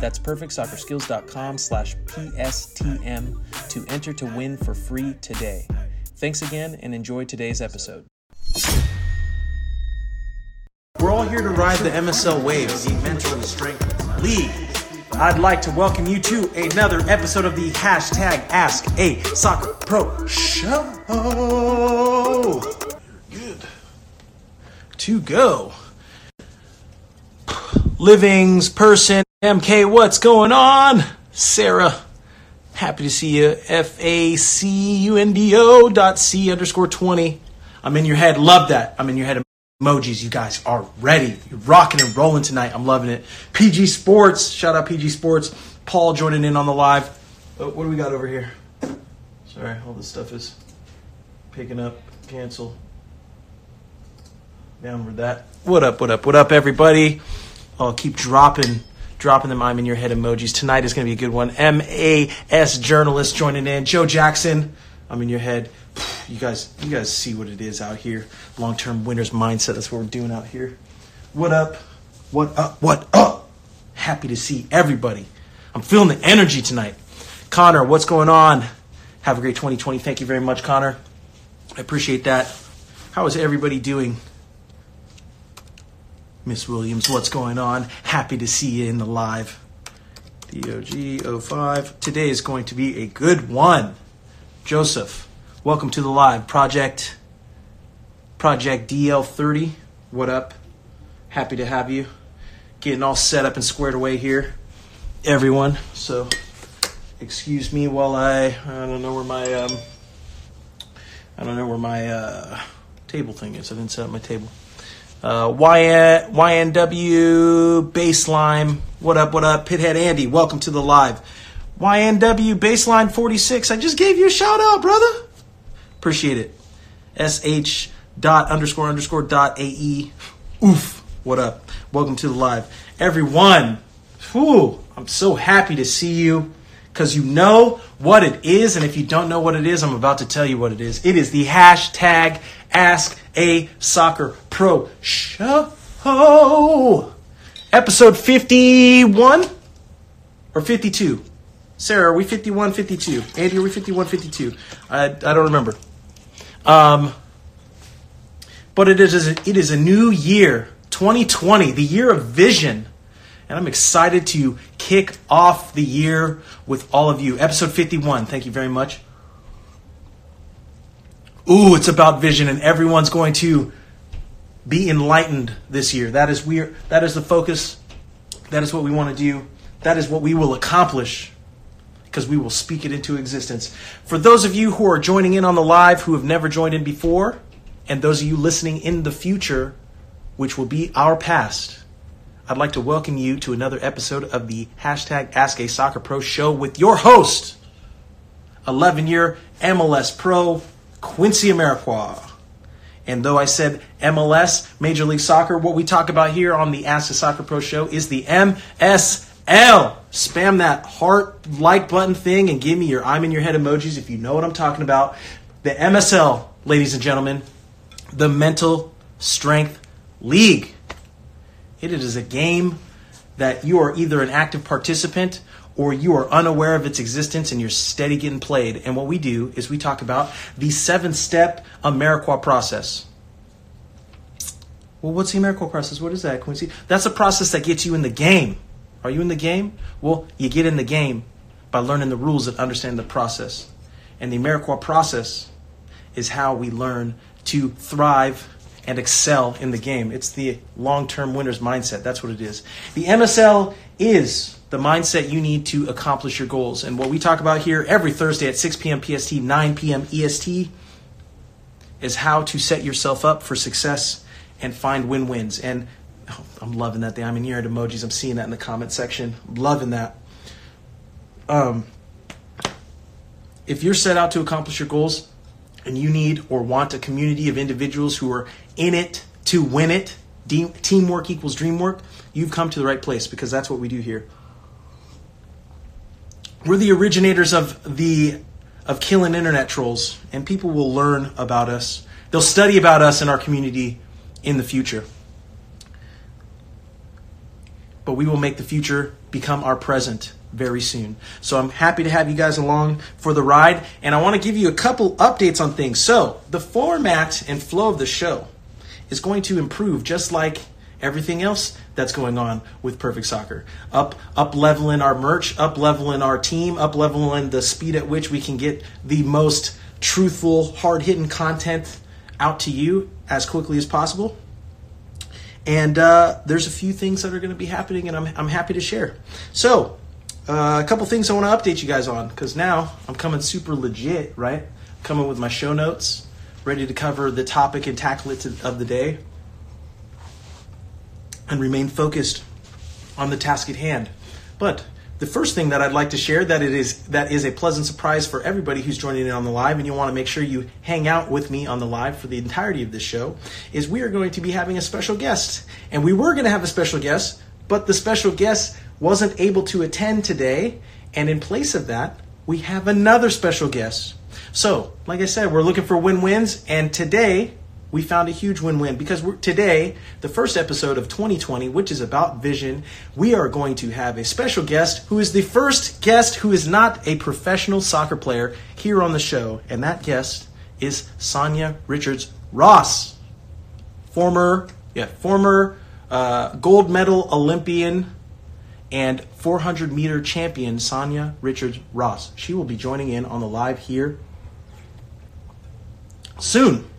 That's perfectsoccerskills.com slash PSTM to enter to win for free today. Thanks again and enjoy today's episode. We're all here to ride the MSL wave, the Mental Strength League. I'd like to welcome you to another episode of the hashtag Ask a Soccer Pro Show. Good. To go. Livings, person, MK, what's going on? Sarah, happy to see you. F A C U N D O dot C underscore 20. I'm in your head. Love that. I'm in your head. Emojis, you guys are ready. You're rocking and rolling tonight. I'm loving it. PG Sports, shout out PG Sports. Paul joining in on the live. Oh, what do we got over here? Sorry, all this stuff is picking up. Cancel. Downward that. What up, what up, what up, everybody? I'll keep dropping dropping the I'm in your head emojis. Tonight is going to be a good one. MAS journalist joining in. Joe Jackson, I'm in your head. You guys, you guys see what it is out here. Long term winners mindset. That's what we're doing out here. What up? What up? What up? Happy to see everybody. I'm feeling the energy tonight. Connor, what's going on? Have a great 2020. Thank you very much, Connor. I appreciate that. How is everybody doing? Miss Williams, what's going on? Happy to see you in the live. DOG05. Today is going to be a good one. Joseph, welcome to the live. Project Project DL30. What up? Happy to have you. Getting all set up and squared away here. Everyone. So excuse me while I I don't know where my um I don't know where my uh table thing is. I didn't set up my table. Uh, YN, YNW Baseline. What up, what up? Pithead Andy, welcome to the live. YNW Baseline 46. I just gave you a shout out, brother. Appreciate it. SH dot underscore underscore dot AE. Oof. What up? Welcome to the live. Everyone, whew, I'm so happy to see you because you know what it is. And if you don't know what it is, I'm about to tell you what it is. It is the hashtag Ask a Soccer Pro Show. Episode 51 or 52? Sarah, are we 51, 52? Andy, are we 51, 52? I, I don't remember. Um, but it is, it is a new year, 2020, the year of vision. And I'm excited to kick off the year with all of you. Episode 51. Thank you very much. Ooh, it's about vision, and everyone's going to be enlightened this year. That is we are, that is the focus. That is what we want to do. That is what we will accomplish because we will speak it into existence. For those of you who are joining in on the live who have never joined in before, and those of you listening in the future, which will be our past, I'd like to welcome you to another episode of the hashtag Ask a Soccer Pro show with your host, 11 year MLS Pro Quincy Amarikwa. And though I said MLS, Major League Soccer, what we talk about here on the Ask a Soccer Pro show is the MSL. Spam that heart like button thing and give me your I'm in your head emojis if you know what I'm talking about. The MSL, ladies and gentlemen, the Mental Strength League. It is a game that you are either an active participant or you are unaware of its existence and you're steady getting played. And what we do is we talk about the seven step Amarikwa process. Well, what's the Amarikwa process? What is that, Quincy? That's a process that gets you in the game. Are you in the game? Well, you get in the game by learning the rules and understanding the process. And the Amarikwa process is how we learn to thrive and excel in the game. It's the long term winner's mindset. That's what it is. The MSL is the mindset you need to accomplish your goals. And what we talk about here every Thursday at 6 p.m. PST, 9 p.m. EST is how to set yourself up for success and find win wins. And oh, I'm loving that. The I'm in your head emojis. I'm seeing that in the comment section. I'm loving that. Um, if you're set out to accomplish your goals and you need or want a community of individuals who are in it to win it, de- teamwork equals dream work, you've come to the right place because that's what we do here. We're the originators of the of killing internet trolls, and people will learn about us. They'll study about us in our community in the future. But we will make the future become our present very soon. So I'm happy to have you guys along for the ride, and I want to give you a couple updates on things. So, the format and flow of the show is going to improve just like everything else that's going on with Perfect Soccer. Up up leveling our merch, up leveling our team, up leveling the speed at which we can get the most truthful, hard-hitting content out to you as quickly as possible. And uh, there's a few things that are going to be happening, and I'm, I'm happy to share. So, uh, a couple things I want to update you guys on because now I'm coming super legit, right? Coming with my show notes, ready to cover the topic and tackle it to, of the day, and remain focused on the task at hand. But the first thing that I'd like to share that it is that is a pleasant surprise for everybody who's joining in on the live, and you want to make sure you hang out with me on the live for the entirety of this show, is we are going to be having a special guest, and we were going to have a special guest, but the special guest wasn't able to attend today, and in place of that, we have another special guest. So, like I said, we're looking for win-wins, and today we found a huge win-win because we're, today, the first episode of 2020, which is about vision, we are going to have a special guest who is the first guest who is not a professional soccer player here on the show, and that guest is Sanya Richards Ross, former yeah former uh, gold medal Olympian and 400 meter champion Sanya Richards Ross. She will be joining in on the live here soon.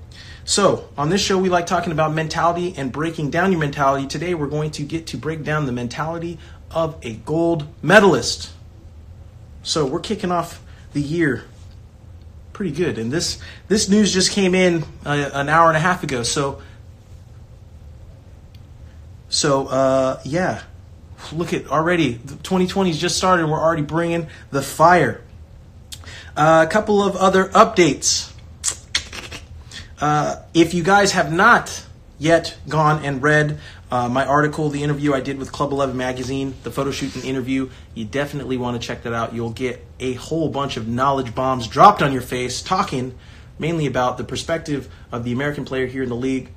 So, on this show, we like talking about mentality and breaking down your mentality. Today, we're going to get to break down the mentality of a gold medalist. So, we're kicking off the year pretty good, and this this news just came in uh, an hour and a half ago. So, so uh, yeah, look at already 2020's just started. We're already bringing the fire. Uh, a couple of other updates. Uh, if you guys have not yet gone and read uh, my article, the interview I did with Club 11 Magazine, the photo shoot and interview, you definitely want to check that out. You'll get a whole bunch of knowledge bombs dropped on your face, talking mainly about the perspective of the American player here in the league,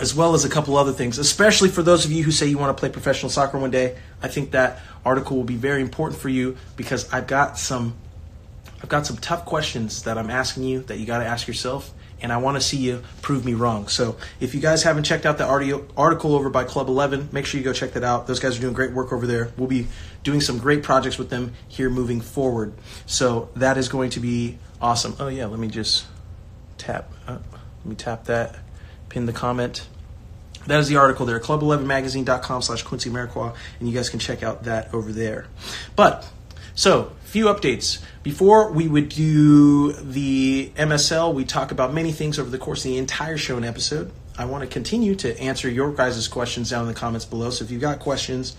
as well as a couple other things, especially for those of you who say you want to play professional soccer one day. I think that article will be very important for you because I've got some I've got some tough questions that I'm asking you that you got to ask yourself, and I want to see you prove me wrong. So if you guys haven't checked out the article over by Club 11, make sure you go check that out. Those guys are doing great work over there. We'll be doing some great projects with them here moving forward. So that is going to be awesome. Oh yeah, let me just tap. Uh, let me tap that. Pin the comment. That is the article there, club11magazine.com slash Quincy Amarikwa, and you guys can check out that over there. But, so, few updates. Before we would do the MSL, we talk about many things over the course of the entire show and episode. I want to continue to answer your guys' questions down in the comments below. So if you've got questions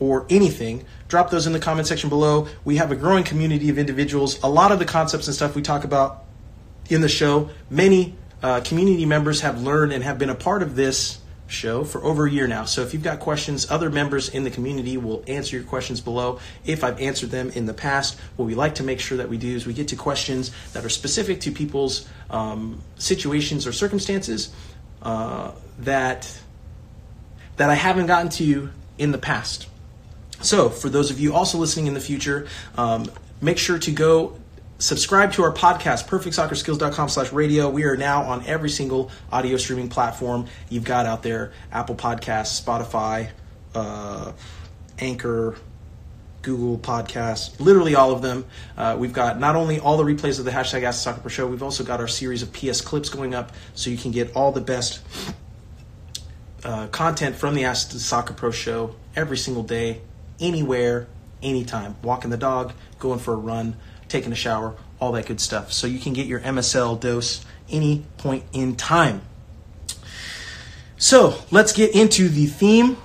or anything, drop those in the comment section below. We have a growing community of individuals. A lot of the concepts and stuff we talk about in the show, many uh, community members have learned and have been a part of this show for over a year now. So if you've got questions, other members in the community will answer your questions below. If I've answered them in the past, what we like to make sure that we do is we get to questions that are specific to people's um, situations or circumstances uh, that that I haven't gotten to in the past. So for those of you also listening in the future, um, make sure to go subscribe to our podcast perfectsoccerskills.com slash radio. We are now on every single audio streaming platform you've got out there. Apple podcasts spotify uh, anchor google podcasts literally all of them. Uh, we've got not only all the replays of the hashtag ask soccer pro show we've also got our series of ps clips going up so you can get all the best uh, content from the ask soccer pro show every single day anywhere anytime. Walking the dog going for a run taking a shower, all that good stuff. So you can get your MSL dose any point in time. So let's get into the theme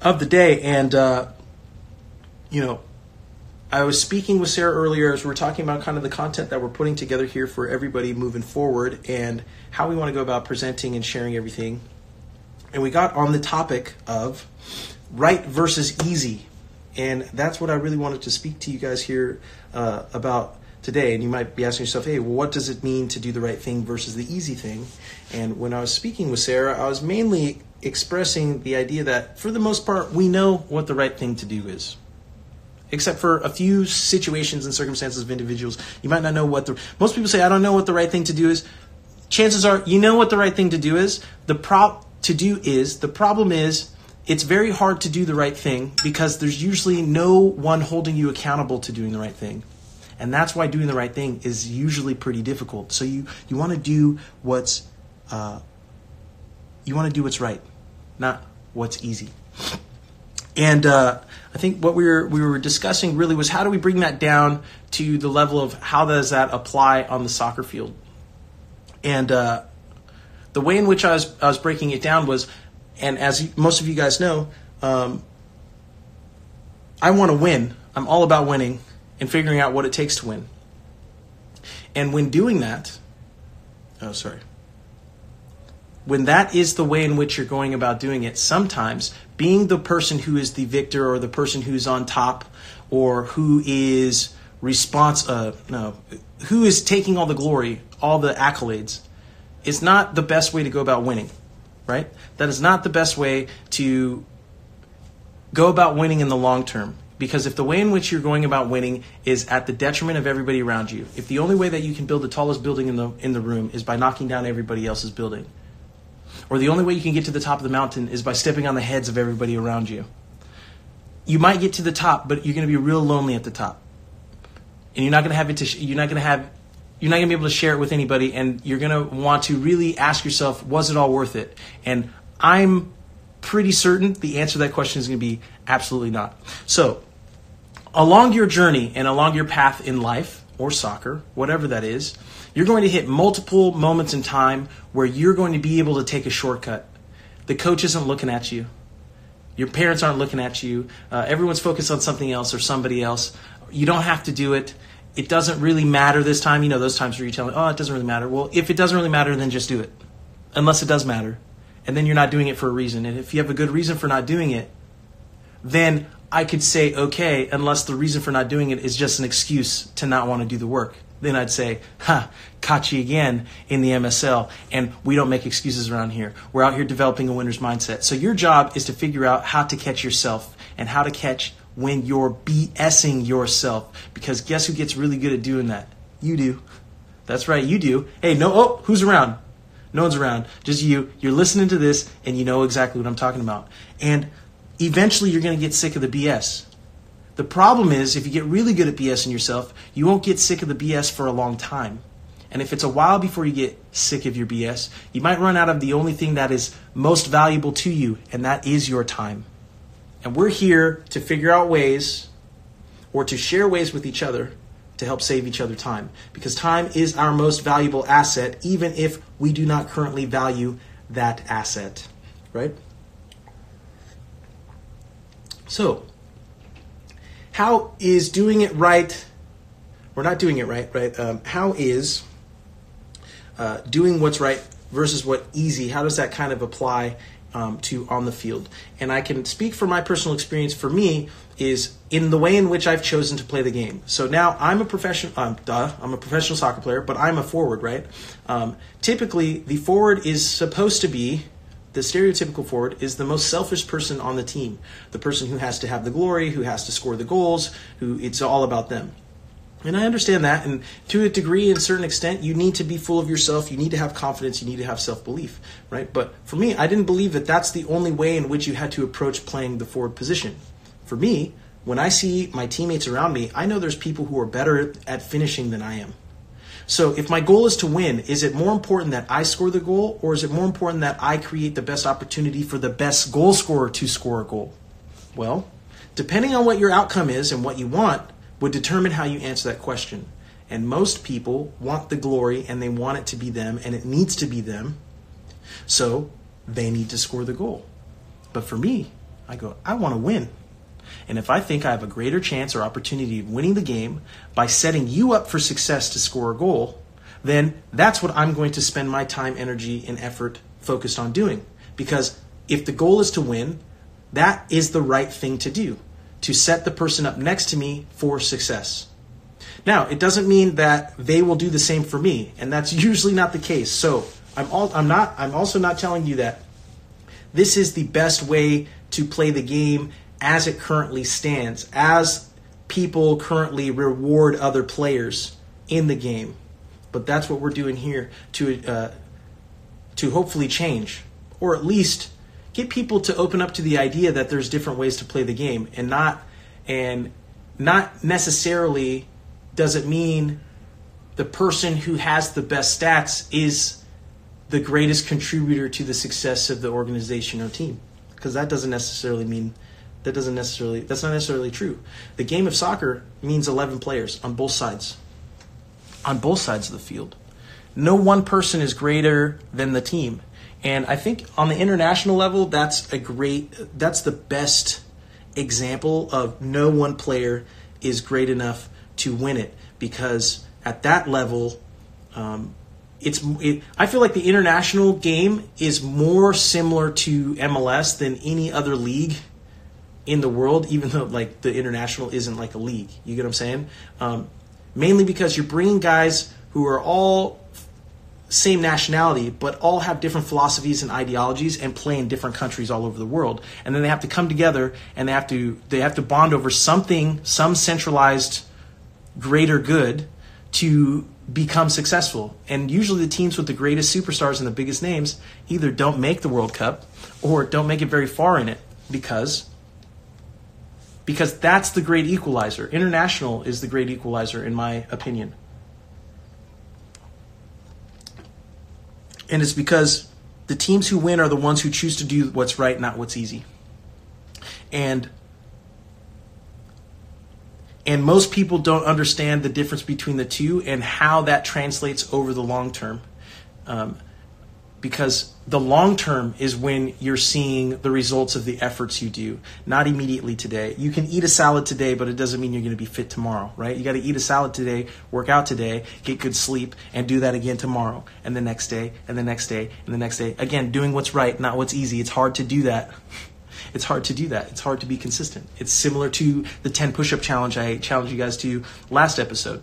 of the day. And uh, you know, I was speaking with Sarah earlier as we were talking about kind of the content that we're putting together here for everybody moving forward and how we want to go about presenting and sharing everything. And we got on the topic of right versus easy. And that's what I really wanted to speak to you guys here uh, about today. And you might be asking yourself, hey, well, what does it mean to do the right thing versus the easy thing? And when I was speaking with Sarah, I was mainly expressing the idea that for the most part, we know what the right thing to do is except for a few situations and circumstances of individuals. You might not know what the most people say. I don't know what the right thing to do is. Chances are you know what the right thing to do is. The prop to do is the problem is it's very hard to do the right thing because there's usually no one holding you accountable to doing the right thing. And that's why doing the right thing is usually pretty difficult. So you, you want to do what's uh, you want to do what's right, not what's easy. And uh, I think what we were we were discussing really was how do we bring that down to the level of how does that apply on the soccer field. And uh, the way in which I was I was breaking it down was, and as most of you guys know, um, I want to win. I'm all about winning and figuring out what it takes to win. And when doing that, oh sorry when that is the way in which you're going about doing it, sometimes being the person who is the victor or the person who's on top or who is response uh, no who is taking all the glory, all the accolades is not the best way to go about winning, right? That is not the best way to go about winning in the long term. Because if the way in which you're going about winning is at the detriment of everybody around you, if the only way that you can build the tallest building in the in the room is by knocking down everybody else's building, or the only way you can get to the top of the mountain is by stepping on the heads of everybody around you. You might get to the top, but you're going to be real lonely at the top, and you're not going to have it to. You're not going to have. You're not going to be able to share it with anybody, and you're going to want to really ask yourself, was it all worth it? And I'm pretty certain the answer to that question is going to be absolutely not. So, along your journey and along your path in life or soccer, whatever that is, you're going to hit multiple moments in time where you're going to be able to take a shortcut. The coach isn't looking at you. Your parents aren't looking at you. Uh, everyone's focused on something else or somebody else. You don't have to do it. It doesn't really matter this time. You know, those times where you tell, me, oh, it doesn't really matter. Well, if it doesn't really matter, then just do it. Unless it does matter. And then you're not doing it for a reason. And if you have a good reason for not doing it, then I could say, okay, unless the reason for not doing it is just an excuse to not want to do the work then I'd say, ha, caught you again in the MSL. And we don't make excuses around here. We're out here developing a winner's mindset. So your job is to figure out how to catch yourself and how to catch when you're BSing yourself. Because guess who gets really good at doing that? You do. That's right, you do. Hey, no, oh, who's around? No one's around. Just you. You're listening to this and you know exactly what I'm talking about. And eventually you're going to get sick of the BS. The problem is, if you get really good at BSing yourself, you won't get sick of the BS for a long time. And if it's a while before you get sick of your BS, you might run out of the only thing that is most valuable to you, and that is your time. And we're here to figure out ways or to share ways with each other to help save each other time. Because time is our most valuable asset, even if we do not currently value that asset. Right? So, how is doing it right, We're not doing it right, right? Um, how is uh, doing what's right versus what easy? How does that kind of apply um, to on the field? And I can speak from my personal experience. For me, is in the way in which I've chosen to play the game. So now I'm a professional. Um, duh, I'm a professional soccer player, but I'm a forward, right? Um, typically, the forward is supposed to be the stereotypical forward is the most selfish person on the team, the person who has to have the glory, who has to score the goals, who it's all about them. And I understand that, and to a degree, a certain extent, you need to be full of yourself. You need to have confidence. You need to have self belief, right? But for me, I didn't believe that that's the only way in which you had to approach playing the forward position. For me, when I see my teammates around me, I know there's people who are better at finishing than I am. So if my goal is to win, is it more important that I score the goal or is it more important that I create the best opportunity for the best goal scorer to score a goal? Well, depending on what your outcome is and what you want would determine how you answer that question. And most people want the glory and they want it to be them and it needs to be them. So they need to score the goal. But for me, I go, I want to win. And if I think I have a greater chance or opportunity of winning the game by setting you up for success to score a goal, then that's what I'm going to spend my time, energy, and effort focused on doing. Because if the goal is to win, that is the right thing to do, to set the person up next to me for success. Now, it doesn't mean that they will do the same for me, and that's usually not the case. So, I'm all, I'm not I'm also not telling you that this is the best way to play the game as it currently stands, as people currently reward other players in the game. But that's what we're doing here to uh, to hopefully change, or at least get people to open up to the idea that there's different ways to play the game, and not and not necessarily does it mean the person who has the best stats is the greatest contributor to the success of the organization or team. Because that doesn't necessarily mean that doesn't necessarily that's not necessarily true. The game of soccer means 11 players on both sides on both sides of the field. No one person is greater than the team and i think on the international level that's a great that's the best example of no one player is great enough to win it because at that level um, it's it, I feel like the international game is more similar to MLS than any other league in the world, even though like the international isn't like a league. You get what I'm saying? Um, mainly because you're bringing guys who are all same nationality, but all have different philosophies and ideologies and play in different countries all over the world. And then they have to come together and they have to they have to bond over something, some centralized greater good to become successful. And usually the teams with the greatest superstars and the biggest names either don't make the World Cup or don't make it very far in it because because that's the great equalizer. International is the great equalizer in my opinion. And it's because the teams who win are the ones who choose to do what's right, not what's easy. And and most people don't understand the difference between the two and how that translates over the long term. Um, because the long term is when you're seeing the results of the efforts you do, not immediately today. You can eat a salad today, but it doesn't mean you're going to be fit tomorrow, right? You got to eat a salad today, work out today, get good sleep, and do that again tomorrow, and the next day, and the next day, and the next day. Again, doing what's right, not what's easy. It's hard to do that. it's hard to do that. It's hard to be consistent. It's similar to the 10 push up challenge I challenged you guys to last episode.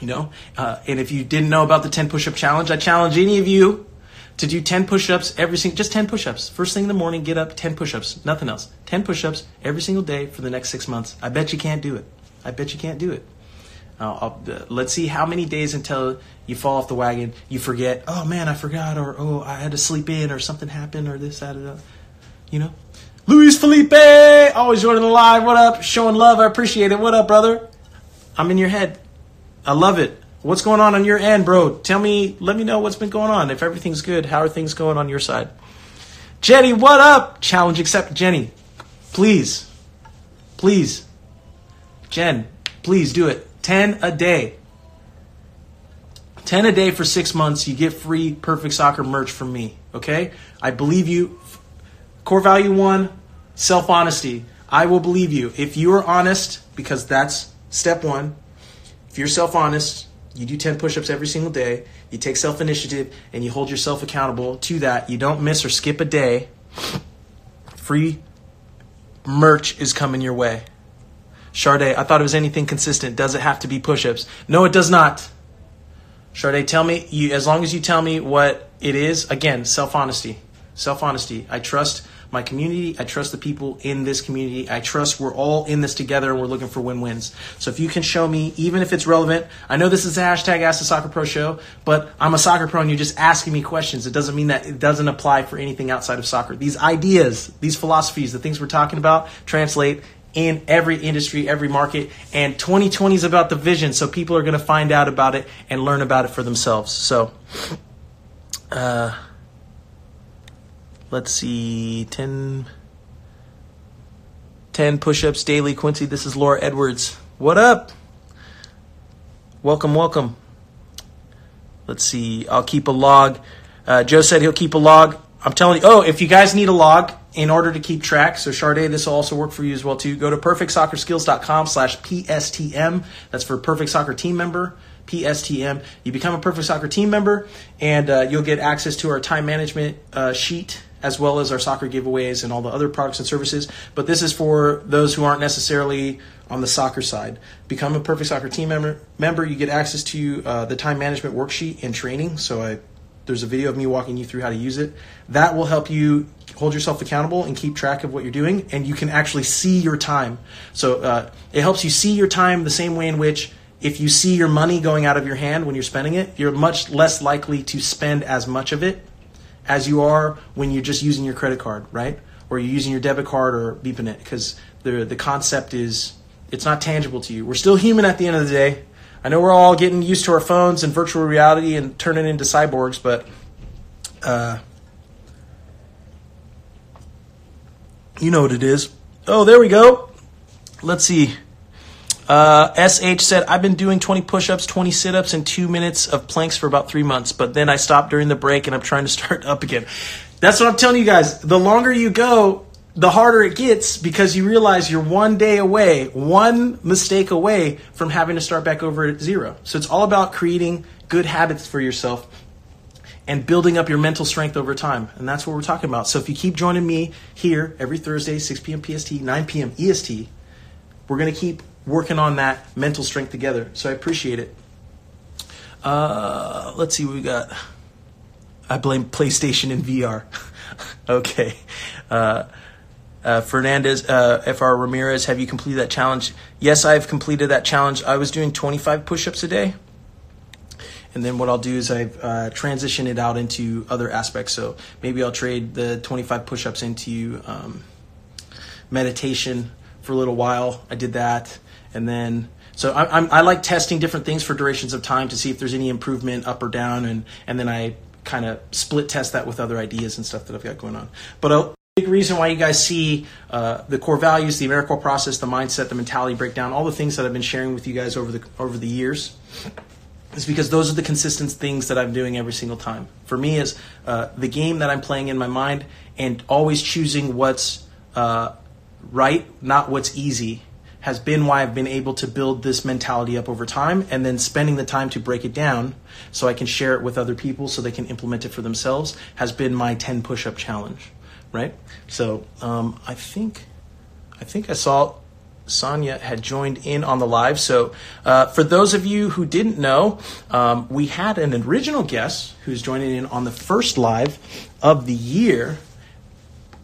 You know, uh, and if you didn't know about the 10 push up challenge, I challenge any of you to do 10 push ups every single, just 10 push ups. First thing in the morning, get up, 10 push ups, nothing else. 10 push ups every single day for the next six months. I bet you can't do it. I bet you can't do it. Uh, uh, let's see how many days until you fall off the wagon, you forget, oh man, I forgot, or oh, I had to sleep in, or something happened, or this, that, that. You know? Luis Felipe, always joining the live. What up? Showing love. I appreciate it. What up, brother? I'm in your head. I love it. What's going on on your end, bro? Tell me, let me know what's been going on. If everything's good, how are things going on your side? Jenny, what up? Challenge accepted. Jenny, please, please, Jen, please do it. 10 a day. 10 a day for six months. You get free Perfect Soccer merch from me. Okay? I believe you. Core value one, self honesty. I will believe you. If you are honest, because that's step one, if you're self honest, you do 10 push ups every single day, you take self initiative, and you hold yourself accountable to that, you don't miss or skip a day, free merch is coming your way. Sade, I thought it was anything consistent. Does it have to be push ups? No, it does not. Sade, tell me, you, as long as you tell me what it is, again, self honesty. Self honesty. I trust my community. I trust the people in this community. I trust we're all in this together and we're looking for win wins. So if you can show me, even if it's relevant, I know this is a hashtag Ask the Soccer Pro show, but I'm a soccer pro and you're just asking me questions. It doesn't mean that it doesn't apply for anything outside of soccer. These ideas, these philosophies, the things we're talking about translate in every industry, every market. And 2020 is about the vision, so people are going to find out about it and learn about it for themselves. So, uh, let's see 10 10 push-ups daily quincy this is laura edwards what up welcome welcome let's see i'll keep a log uh, joe said he'll keep a log I'm telling you. Oh, if you guys need a log in order to keep track, so Charday, this will also work for you as well too. Go to perfectsoccerskills.com slash PSTM. That's for Perfect Soccer Team Member. PSTM. You become a Perfect Soccer team member, and uh, you'll get access to our time management uh, sheet as well as our soccer giveaways and all the other products and services. But this is for those who aren't necessarily on the soccer side. Become a Perfect Soccer team member. Member, you get access to uh, the time management worksheet and training. So I, there's a video of me walking you through how to use it. That will help you hold yourself accountable and keep track of what you're doing, and you can actually see your time. So uh, it helps you see your time the same way in which if you see your money going out of your hand when you're spending it, you're much less likely to spend as much of it as you are when you're just using your credit card, right? Or you're using your debit card or beeping it because the the concept is it's not tangible to you. We're still human at the end of the day. I know we're all getting used to our phones and virtual reality and turning into cyborgs, but uh, you know what it is. Oh, there we go. Let's see. Uh, SH said, I've been doing 20 push ups, 20 sit ups, and two minutes of planks for about three months, but then I stopped during the break and I'm trying to start up again. That's what I'm telling you guys. The longer you go, the harder it gets because you realize you're one day away, one mistake away from having to start back over at zero. So it's all about creating good habits for yourself and building up your mental strength over time. And that's what we're talking about. So if you keep joining me here every Thursday, 6 p.m. PST, 9 p.m. EST, we're going to keep working on that mental strength together. So I appreciate it. Uh, let's see what we got. I blame PlayStation and VR. okay. Uh, uh, Fernandez, uh, FR Ramirez, have you completed that challenge? Yes, I've completed that challenge. I was doing 25 push ups a day. And then what I'll do is I've uh, transitioned it out into other aspects. So maybe I'll trade the 25 push ups into um, meditation for a little while. I did that and then so I, I'm, I like testing different things for durations of time to see if there's any improvement up or down, and and then I kind of split test that with other ideas and stuff that I've got going on. But a big reason why you guys see uh, the core values, the Amarikwa process, the mindset, the mentality breakdown, all the things that I've been sharing with you guys over the over the years. Is because those are the consistent things that I'm doing every single time. For me, is uh, the game that I'm playing in my mind, and always choosing what's uh, right, not what's easy, has been why I've been able to build this mentality up over time and then spending the time to break it down so I can share it with other people so they can implement it for themselves has been my 10 push up challenge, right? So um, I think I think I saw Sanya had joined in on the live. So, uh, for those of you who didn't know, um, we had an original guest who's joining in on the first live of the year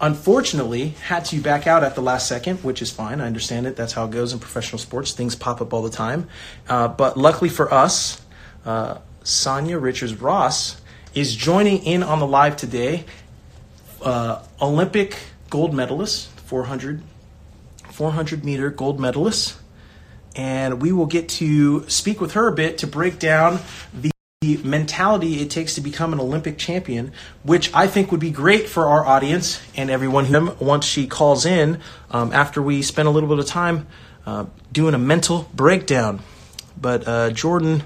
unfortunately had to back out at the last second, which is fine. I understand it. That's how it goes in professional sports. Things pop up all the time. Uh, but luckily for us, uh, Sanya Richards Ross is joining in on the live today. Uh, Olympic gold medalist, 400, 400 meter gold medalist. And we will get to speak with her a bit to break down the the mentality it takes to become an Olympic champion, which I think would be great for our audience and everyone who, once she calls in, um, after we spend a little bit of time uh, doing a mental breakdown. But uh, Jordan,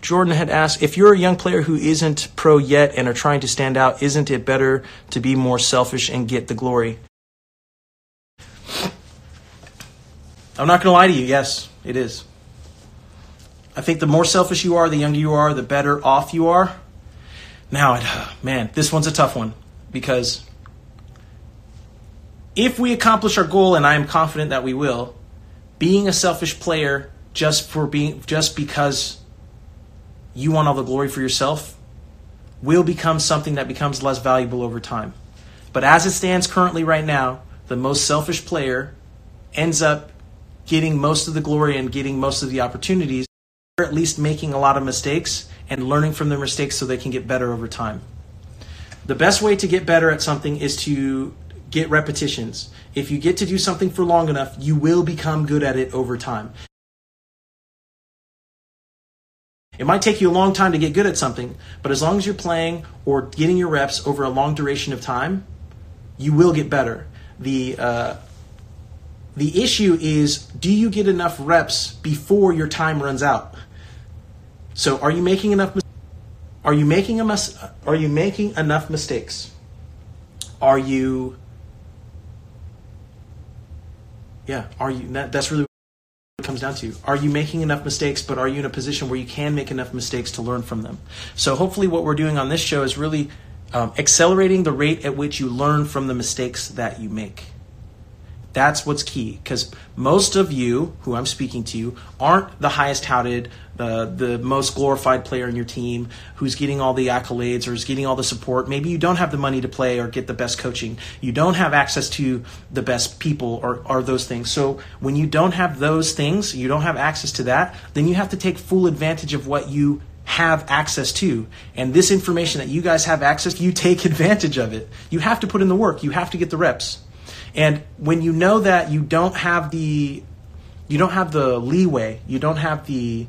Jordan had asked if you're a young player who isn't pro yet and are trying to stand out, isn't it better to be more selfish and get the glory? I'm not going to lie to you. Yes, it is. I think the more selfish you are, the younger you are, the better off you are. Now, man, this one's a tough one because if we accomplish our goal, and I am confident that we will, being a selfish player just for being just because you want all the glory for yourself will become something that becomes less valuable over time. But as it stands currently right now, the most selfish player ends up getting most of the glory and getting most of the opportunities at least making a lot of mistakes and learning from their mistakes so they can get better over time. The best way to get better at something is to get repetitions. If you get to do something for long enough, you will become good at it over time. It might take you a long time to get good at something, but as long as you're playing or getting your reps over a long duration of time, you will get better. The uh, the issue is do you get enough reps before your time runs out? So are you making enough are you making a mis- are you making enough mistakes? Are you yeah, are you that, that's really what it comes down to. Are you making enough mistakes, but are you in a position where you can make enough mistakes to learn from them? So hopefully what we're doing on this show is really um, accelerating the rate at which you learn from the mistakes that you make. That's what's key because most of you who I'm speaking to aren't the highest touted, the the most glorified player in your team who's getting all the accolades or is getting all the support. Maybe you don't have the money to play or get the best coaching. You don't have access to the best people or, or those things. So when you don't have those things, you don't have access to that, then you have to take full advantage of what you have access to. And this information that you guys have access to, you take advantage of it. You have to put in the work. You have to get the reps. And when you know that you don't have the you don't have the leeway, you don't have the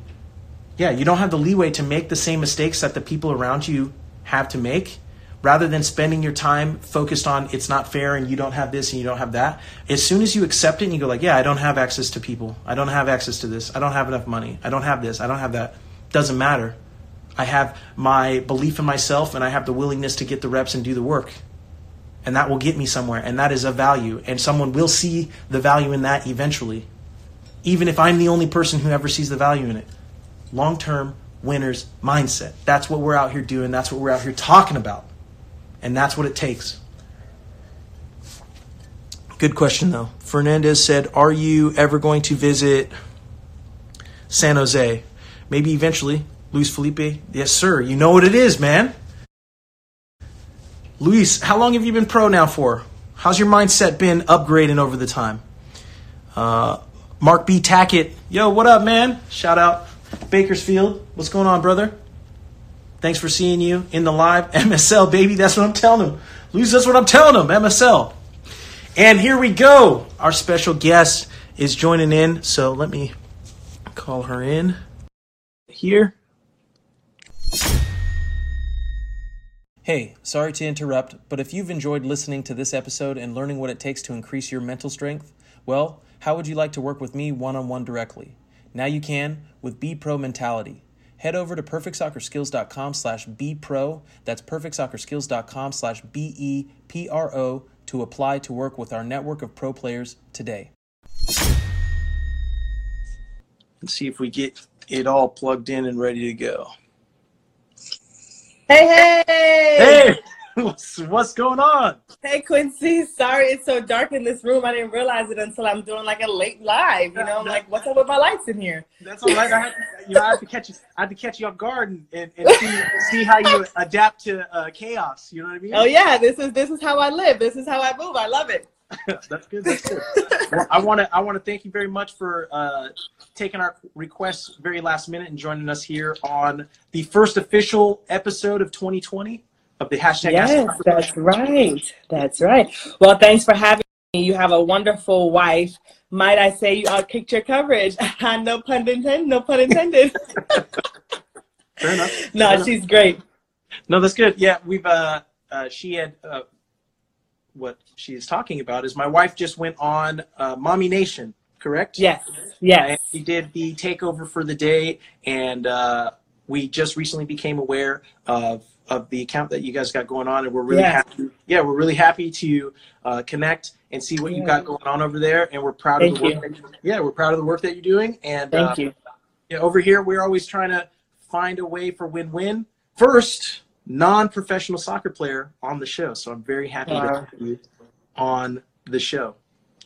yeah, you don't have the leeway to make the same mistakes that the people around you have to make, rather than spending your time focused on it's not fair and you don't have this and you don't have that. As soon as you accept it and you go like, yeah, I don't have access to people. I don't have access to this. I don't have enough money. I don't have this. I don't have that. Doesn't matter. I have my belief in myself and I have the willingness to get the reps and do the work and that will get me somewhere and that is of value and someone will see the value in that eventually even if i'm the only person who ever sees the value in it. Long-term winners mindset. That's what we're out here doing that's what we're out here talking about and that's what it takes. Good question though. Fernandez said are you ever going to visit san jose? Maybe eventually. Luis felipe yes sir. You know what it is man Luis, how long have you been pro now for? How's your mindset been upgrading over the time? Uh, Mark B. Tackett, yo, what up, man? Shout out Bakersfield. What's going on, brother? Thanks for seeing you in the live. MSL, baby, that's what I'm telling him. Luis, that's what I'm telling him. MSL. And here we go. Our special guest is joining in. So let me call her in here. Hey, sorry to interrupt, but if you've enjoyed listening to this episode and learning what it takes to increase your mental strength, well, how would you like to work with me one on one directly? Now you can with Be Pro Mentality. Head over to perfectsoccerskills.com slash bpro, that's perfectsoccerskills.com slash B-E-P-R-O to apply to work with our network of pro players today. Let's see if we get it all plugged in and ready to go. Hey, hey! Hey, what's, what's going on? Hey, Quincy. Sorry it's so dark in this room. I didn't realize it until I'm doing like a late live. You know, I'm like, what's up with my lights in here? That's all right. I have, you know, I have to catch you. I have to catch you off guard and, and, and see, see how you adapt to uh, chaos. You know what I mean? Oh yeah, this is this is how I live. This is how I move. I love it. that's good. That's good. well, I want to I want to thank you very much for uh, taking our requests very last minute and joining us here on the first official episode of 2020 of the hashtag. Yes, that's right. That's right. Well, thanks for having me. You have a wonderful wife. Might I say you outkicked your coverage? no pun intended. No pun intended. Fair enough. No, Fair enough. she's great. No, that's good. Yeah, we've uh, uh she had uh, what she's talking about is my wife just went on uh, Mommy Nation, correct? Yes. Yes. And she did the takeover for the day, and uh, we just recently became aware of of the account that you guys got going on, and we're really Yes. happy. Yeah, we're really happy to uh, connect and see what you Yeah. got going on over there, and we're proud Thank of the you. work. You, yeah, we're proud of the work that you're doing, and Thank uh, you. yeah, over here we're always trying to find a way for win-win. First, non-professional soccer player on the show, so I'm very happy to Wow. have you on the show.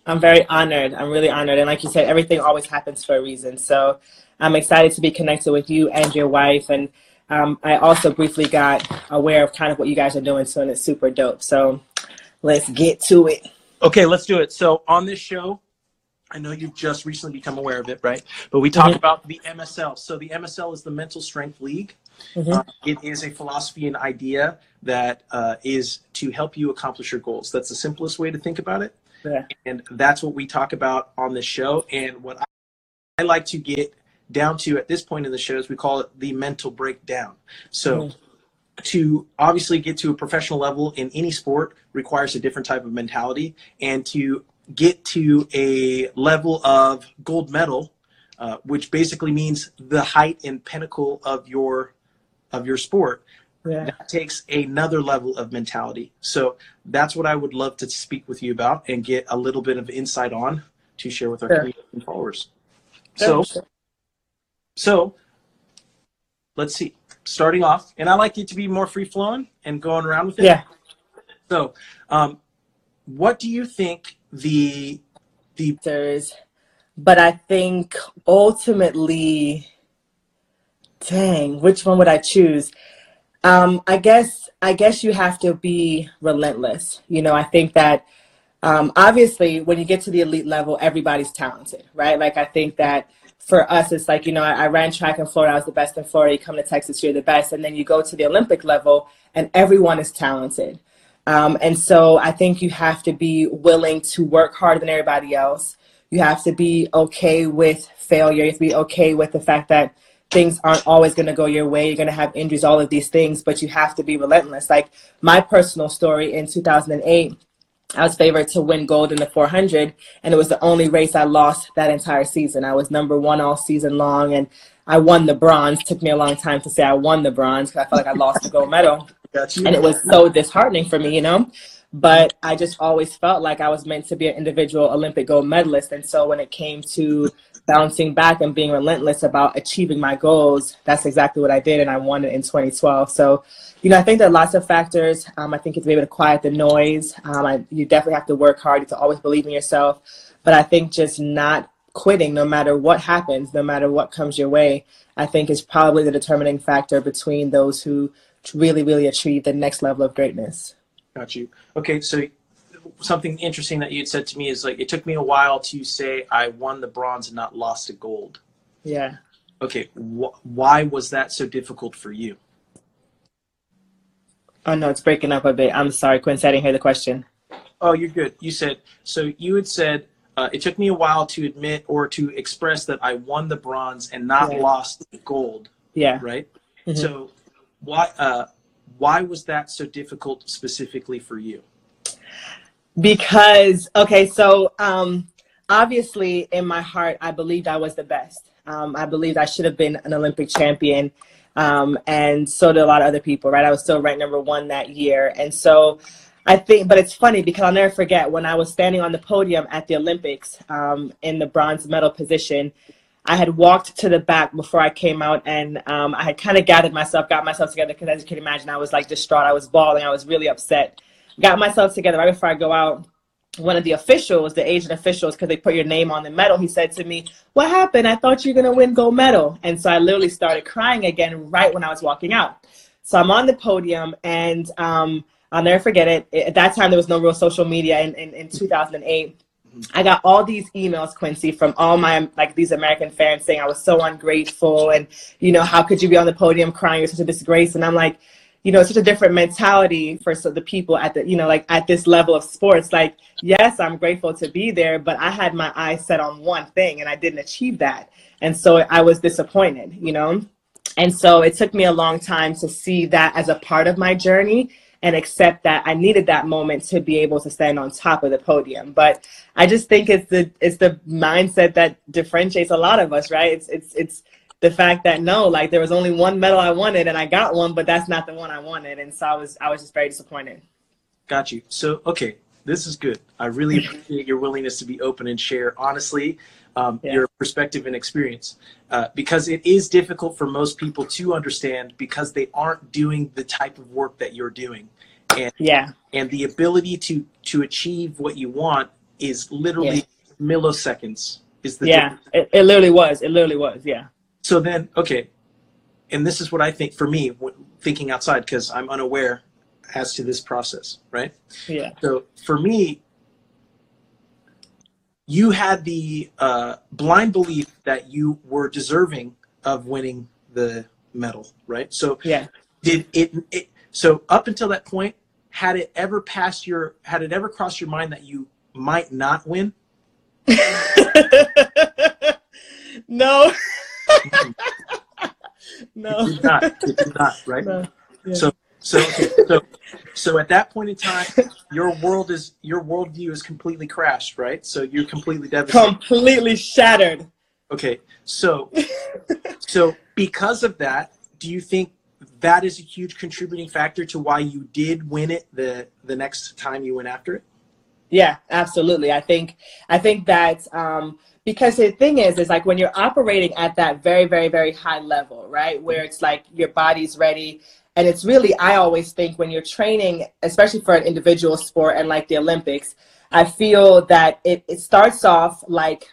I'm very honored. I'm really honored. And like you said, everything always happens for a reason. So I'm excited to be connected with you and your wife. And um, I also briefly got aware of kind of what you guys are doing. So and it's super dope. So let's get to it. Okay, let's do it. So on this show, I know you've just recently become aware of it, right? But we talk Mhm. about the MSL. So the MSL is the Mental Strength League. Mhm. Uh, it is a philosophy and idea that uh, is to help you accomplish your goals. That's the simplest way to think about it. Yeah. And that's what we talk about on this show. And what I, I like to get down to at this point in the show is we call it the mental breakdown. So Mhm. to obviously get to a professional level in any sport requires a different type of mentality. And to get to a level of gold medal, uh, which basically means the height and pinnacle of your of your sport Yeah. that takes another level of mentality. So that's what I would love to speak with you about and get a little bit of insight on to share with our community and followers. So, so let's see. Starting off, and I like it to be more free flowing and going around with it. yeah. So, um, what do you think the the but I think ultimately, dang, which one would I choose? Um, I guess I guess you have to be relentless. You know, I think that um, obviously when you get to the elite level, everybody's talented, right? Like I think that for us, it's like you know, I, I ran track in Florida. I was the best in Florida. You come to Texas, you're the best, and then you go to the Olympic level, and everyone is talented. Um, and so I think you have to be willing to work harder than everybody else. You have to be okay with failure. You have to be okay with the fact that things aren't always going to go your way. You're going to have injuries, all of these things, but you have to be relentless. Like my personal story in 2008, I was favored to win gold in the 400, and it was the only race I lost that entire season. I was number one all season long, and I won the bronze. took me a long time to say I won the bronze because I felt like I lost the gold medal and it was so disheartening for me, you know. But I just always felt like I was meant to be an individual Olympic gold medalist, and so when it came to bouncing back and being relentless about achieving my goals, that's exactly what I did, and I won it in 2012. So, you know, I think there are lots of factors. Um, I think you have able to quiet the noise. Um, I, you definitely have to work hard. You have to always believe in yourself. But I think just not quitting, no matter what happens, no matter what comes your way, I think is probably the determining factor between those who really, really achieve the next level of greatness. Got you. Okay, so something interesting that you had said to me is like it took me a while to say I won the bronze and not lost a gold. Yeah. Okay, wh- why was that so difficult for you? Oh no, it's breaking up a bit. I'm sorry, Quincy. I didn't hear the question. Oh, you're good. You said so. You had said uh, it took me a while to admit or to express that I won the bronze and not Yeah. lost the gold. Yeah. Right. Mhm. So why uh, why was that so difficult specifically for you? Because okay, so um, obviously in my heart, I believed I was the best. Um, I believed I should have been an Olympic champion, um, and so did a lot of other people. Right, I was still ranked number one that year, and so I think. But it's funny because I'll never forget when I was standing on the podium at the Olympics um, in the bronze medal position. I had walked to the back before I came out, and um, I had kind of gathered myself, got myself together because, as you can imagine, I was like distraught. I was bawling. I was really upset. Got myself together right before I go out. One of the officials, the Asian officials, because they put your name on the medal, he said to me, "What happened? I thought you were gonna win gold medal." And so I literally started crying again right when I was walking out. So I'm on the podium, and um, I'll never forget it. At that time, there was no real social media in, in, in 2008. I got all these emails, Quincy, from all my like these American fans saying I was so ungrateful and you know how could you be on the podium crying? You're such a disgrace. And I'm like, you know, it's such a different mentality for so the people at the you know like at this level of sports. Like, yes, I'm grateful to be there, but I had my eyes set on one thing and I didn't achieve that, and so I was disappointed. You know, and so it took me a long time to see that as a part of my journey and accept that I needed that moment to be able to stand on top of the podium. But I just think it's the it's the mindset that differentiates a lot of us, right? It's it's it's the fact that no, like there was only one medal I wanted and I got one, but that's not the one I wanted. And so I was I was just very disappointed. Got you. So, okay, this is good. I really appreciate your willingness to be open and share honestly um, Yeah. your perspective and experience uh, because it is difficult for most people to understand because they aren't doing the type of work that you're doing, and Yeah. and the ability to to achieve what you want is literally milliseconds. Is the Yeah. It, it literally was. It literally was. Yeah. So then, okay, and this is what I think for me, thinking outside because I'm unaware as to this process, right? Yeah. So for me, you had the uh, blind belief that you were deserving of winning the medal, right? So Yeah. did it, it? So up until that point, had it ever passed your? Had it ever crossed your mind that you might not win? no. It no. did not. It did not. Right. No. Yeah. So so okay, so so at that point in time, your world is your worldview is completely crashed, right? So you're completely devastated. Completely shattered. Okay, so so because of that, do you think that is a huge contributing factor to why you did win it the the next time you went after it. Yeah, absolutely. I think I think that um, because the thing is, is like when you're operating at that very, very, very high level, right, where it's like your body's ready, and it's really I always think when you're training, especially for an individual sport and like the Olympics, I feel that it, it starts off like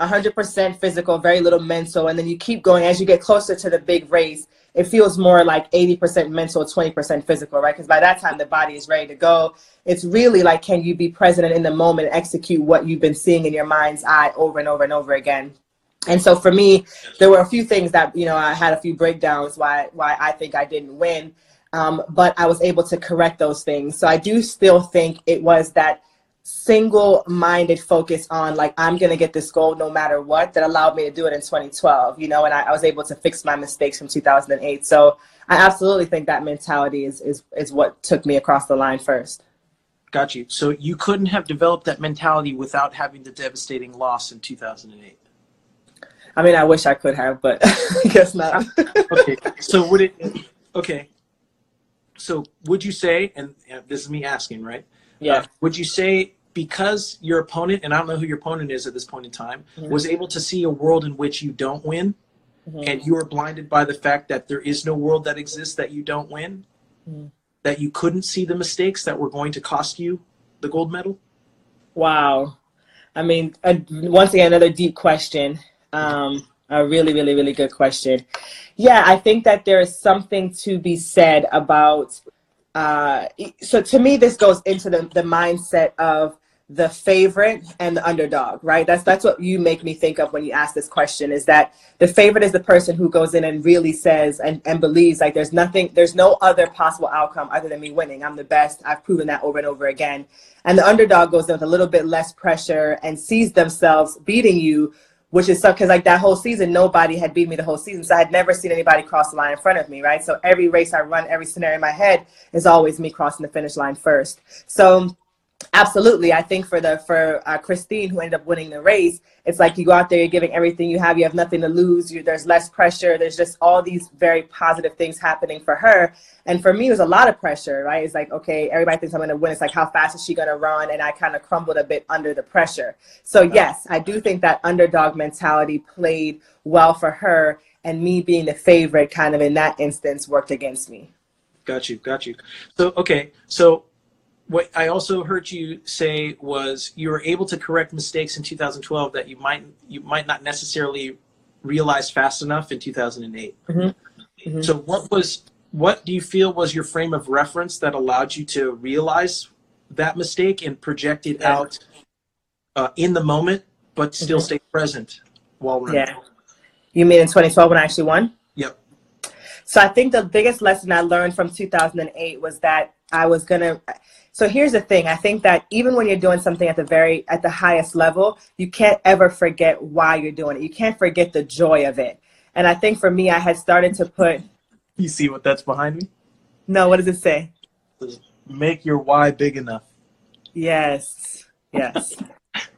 100% physical, very little mental, and then you keep going as you get closer to the big race it feels more like 80% mental, 20% physical, right? Because by that time, the body is ready to go. It's really like, can you be present in the moment, execute what you've been seeing in your mind's eye over and over and over again? And so for me, there were a few things that, you know, I had a few breakdowns why, why I think I didn't win. Um, but I was able to correct those things. So I do still think it was that single minded focus on like i'm to get this goal no matter what that allowed me to do it in 2012 you know and I, I, was able to fix my mistakes from 2008 so i absolutely think that mentality is is is what took me across the line first. Got you. So you couldn't have developed that mentality without having the devastating loss in 2008 i mean i wish i could have but i guess not. Okay. So would it okay. So would you say and this is me asking right? Yeah. Uh, would you say because your opponent, and I don't know who your opponent is at this point in time, mm-hmm. was able to see a world in which you don't win, mm-hmm. and you are blinded by the fact that there is no world that exists that you don't win, mm-hmm. that you couldn't see the mistakes that were going to cost you the gold medal? Wow. I mean, uh, once again, another deep question. Um, a really, really, really good question. Yeah, I think that there is something to be said about. Uh, so to me, this goes into the, the mindset of the favorite and the underdog, right? That's that's what you make me think of when you ask this question is that the favorite is the person who goes in and really says and, and believes like there's nothing there's no other possible outcome other than me winning. I'm the best. I've proven that over and over again. And the underdog goes in with a little bit less pressure and sees themselves beating you, which is because like that whole season, nobody had beat me the whole season. So I had never seen anybody cross the line in front of me, right? So every race I run, every scenario in my head is always me crossing the finish line first. So Absolutely, I think for the for uh, Christine who ended up winning the race, it's like you go out there, you're giving everything you have, you have nothing to lose. You, there's less pressure. There's just all these very positive things happening for her, and for me, it was a lot of pressure. Right? It's like okay, everybody thinks I'm going to win. It's like how fast is she going to run? And I kind of crumbled a bit under the pressure. So yes, I do think that underdog mentality played well for her, and me being the favorite, kind of in that instance, worked against me. Got you, got you. So okay, so what I also heard you say was you were able to correct mistakes in 2012 that you might you might not necessarily realize fast enough in 2008. Mm-hmm. Mm-hmm. So what was what do you feel was your frame of reference that allowed you to realize that mistake and project it yeah. out uh, in the moment, but still mm-hmm. stay present while running? Yeah. You mean in 2012 when I actually won? Yep. So I think the biggest lesson I learned from 2008 was that I was gonna so here's the thing. I think that even when you're doing something at the very at the highest level, you can't ever forget why you're doing it. You can't forget the joy of it. And I think for me, I had started to put. You see what that's behind me? No. What does it say? Make your why big enough. Yes. Yes.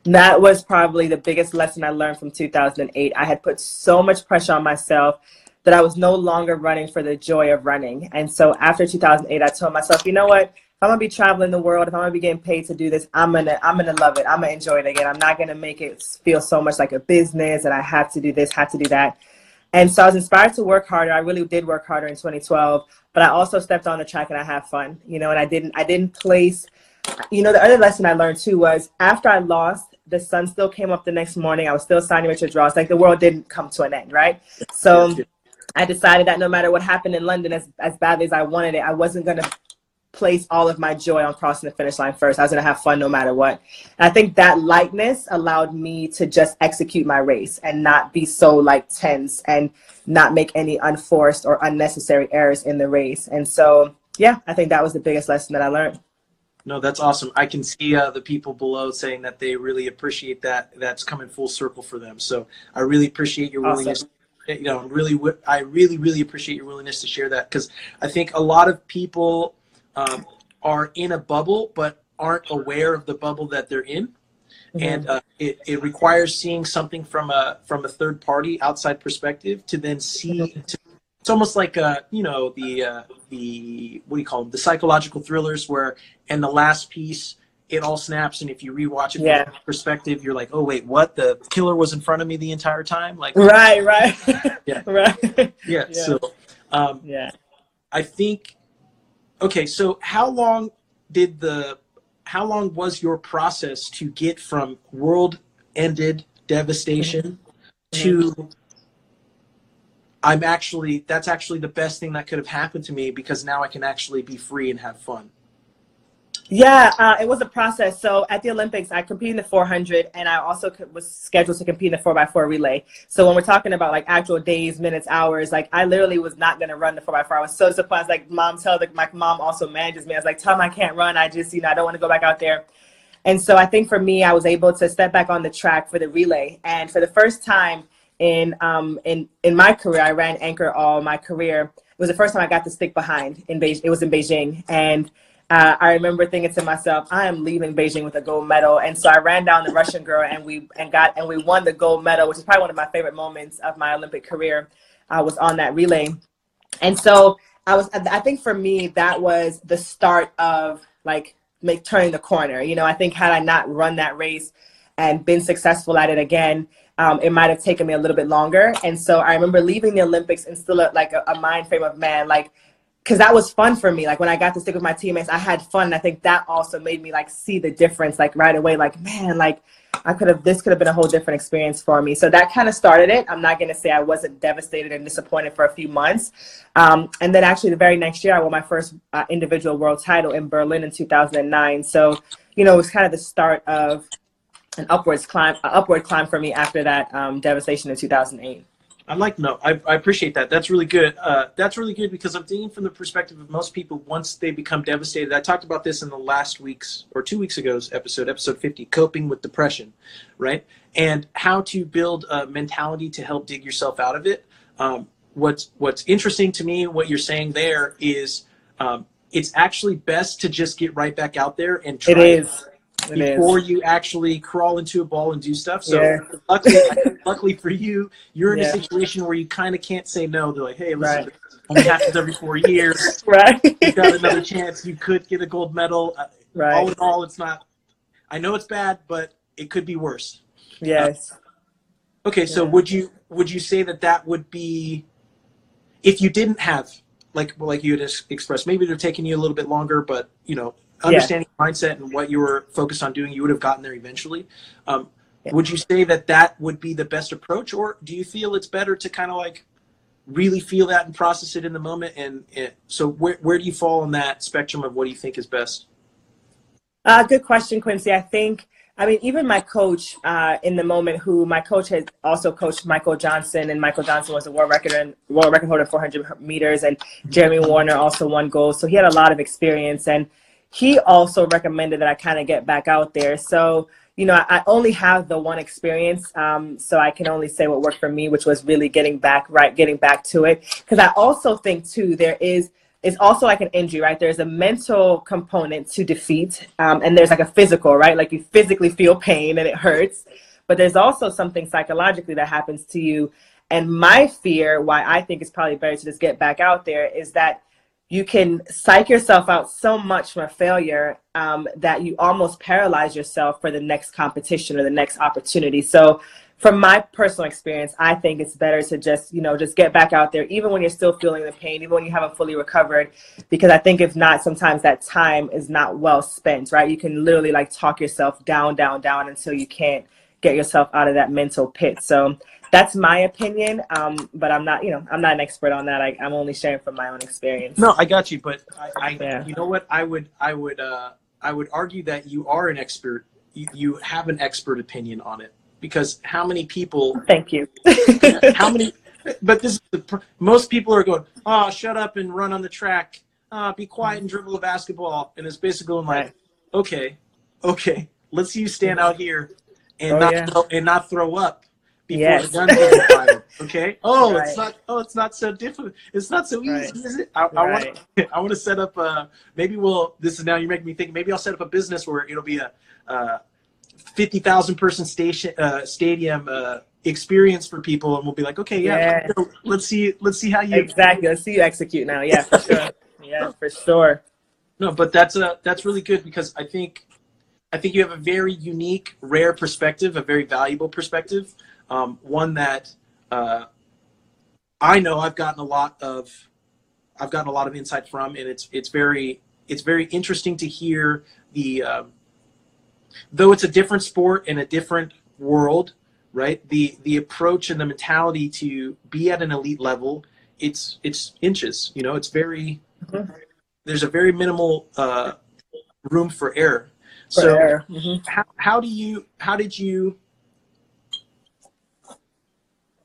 that was probably the biggest lesson I learned from 2008. I had put so much pressure on myself that I was no longer running for the joy of running. And so after 2008, I told myself, you know what? I'm gonna be traveling the world, if I'm gonna be getting paid to do this, I'm gonna I'm gonna love it. I'm gonna enjoy it again. I'm not gonna make it feel so much like a business and I have to do this, have to do that. And so I was inspired to work harder. I really did work harder in 2012, but I also stepped on the track and I had fun, you know. And I didn't I didn't place. You know, the other lesson I learned too was after I lost, the sun still came up the next morning. I was still Sanya Richards-Ross. Like the world didn't come to an end, right? So. I decided that no matter what happened in London, as, as badly as I wanted it, I wasn't going to place all of my joy on crossing the finish line first. I was going to have fun no matter what. And I think that lightness allowed me to just execute my race and not be so like tense and not make any unforced or unnecessary errors in the race. And so, yeah, I think that was the biggest lesson that I learned. No, that's awesome. I can see uh, the people below saying that they really appreciate that. That's coming full circle for them. So I really appreciate your willingness. You know, really, I really, really appreciate your willingness to share that because I think a lot of people um, are in a bubble but aren't aware of the bubble that they're in. Mm-hmm. And uh, it, it requires seeing something from a from a third party outside perspective to then see to, it's almost like uh, you know the uh, the what do you call them? The psychological thrillers where and the last piece it all snaps, and if you rewatch it Yeah. from perspective, you're like, oh wait, what? The killer was in front of me the entire time. Like, Right, right. Yeah. right. yeah. Yeah. So, um, Yeah. I think. Okay, so how long did the how long was your process to get from world ended devastation to I'm actually that's actually the best thing that could have happened to me because now I can actually be free and have fun. Yeah, uh, it was a process. So at the Olympics, I competed in the 400, and I also was scheduled to compete in the 4x4 relay. So when we're talking about like actual days, minutes, hours, like I literally was not going to run the 4x4. I was so surprised. Like mom tell the, my mom also manages me. I was like, tell him I can't run. I just, you know, I don't want to go back out there. And so I think for me, I was able to step back on the track for the relay. And for the first time in um, in in my career, I ran anchor all my career. It was the first time I got to stick behind in Beijing. It was in Beijing, and uh, I remember thinking to myself, I am leaving Beijing with a gold medal. And so I ran down the Russian girl, and we and got and we won the gold medal, which is probably one of my favorite moments of my Olympic career. I was on that relay, and so I was. I think for me, that was the start of like make turning the corner. You know, I think had I not run that race and been successful at it again, um, it might have taken me a little bit longer. And so I remember leaving the Olympics and still a, like a, a mind frame of man, like because that was fun for me. Like when I got to stick with my teammates, I had fun. And I think that also made me like see the difference, like right away. Like man, like I could have this could have been a whole different experience for me. So that kind of started it. I'm not gonna say I wasn't devastated and disappointed for a few months. Um, and then actually the very next year, I won my first uh, individual world title in Berlin in 2009. So you know it was kind of the start of an upwards climb, uh, upward climb for me after that um, devastation in 2008. I like no, I, I appreciate that. That's really good. Uh, that's really good because I'm thinking from the perspective of most people once they become devastated. I talked about this in the last week's or two weeks ago's episode, episode 50, coping with depression, right? And how to build a mentality to help dig yourself out of it. Um, what's what's interesting to me, what you're saying there is, um, it's actually best to just get right back out there and try It is. It is. before you actually crawl into a ball and do stuff. So Yeah. luckily, luckily for you, you're in Yeah. a situation where you kind of can't say no. They're like, hey, listen, Right. only happens every four years. Right. You got another chance. You could get a gold medal. Uh, All right. in all, it's not. I know it's bad, but it could be worse. Yes. Okay, so Yeah. would you would you say that that would be if you didn't have like like you had expressed maybe they're taking you a little bit longer, but you know understanding mindset and what you were focused on doing, you would have gotten there eventually. Um, Yeah. Would you say that that would be the best approach, or do you feel it's better to kind of like really feel that and process it in the moment? And, and so where where do you fall on that spectrum of what do you think is best? Uh, good question, Quincy. I think, I mean, even my coach uh, in the moment, who my coach has also coached Michael Johnson, and Michael Johnson was a world record and world record holder 400 meters, and Jeremy Wariner also won gold. So he had a lot of experience, and he also recommended that I kind of get back out there. So you know, I only have the one experience, um, so I can only say what worked for me, which was really getting back right, getting back to it. Because I also think too, there is it's also like an injury, right? There's a mental component to defeat, um, and there's like a physical, right? Like you physically feel pain and it hurts, but there's also something psychologically that happens to you. And my fear, why I think it's probably better to just get back out there, is that you can psych yourself out so much from a failure um, that you almost paralyze yourself for the next competition or the next opportunity. So, from my personal experience, I think it's better to just, you know, just get back out there, even when you're still feeling the pain, even when you haven't fully recovered, because I think if not, sometimes that time is not well spent, right? You can literally like talk yourself down, down, down until you can't get yourself out of that mental pit. So that's my opinion, um, but I'm not, you know, I'm not an expert on that. I, I'm only sharing from my own experience. No, I got you, but I, I Yeah. you know what? I would, I would, uh, I would argue that you are an expert. You, you have an expert opinion on it because how many people, Thank you. how many? But this, is the, most people are going, oh, shut up and run on the track. Uh, be quiet and dribble a basketball, and it's basically going like, Right. okay, okay, let's see you stand out here and Oh, not yeah. and not throw up before Yes. the gun's getting fired. Okay. Oh, it's not. Oh, it's not so difficult. It's not so easy, Right. is it? I. Right. I want to set up. Uh, maybe we'll. This is now you're making me think. Maybe I'll set up a business where it'll be a uh, fifty thousand person station uh, stadium uh, experience for people and we'll be like okay yeah, Yeah. let's see let's see how you Exactly. Let's see you execute now. Yeah, for sure. Yeah, for sure. no but that's a that's really good because i think i think you have a very unique rare perspective a very valuable perspective um, one that uh, i know i've gotten a lot of i've gotten a lot of insight from and it's it's very it's very interesting to hear the um, though it's a different sport and a different world right the the approach and the mentality to be at an elite level it's it's inches you know it's very Mhm. there's a very minimal uh, room for error For so sure. Mhm. how, how do you how did you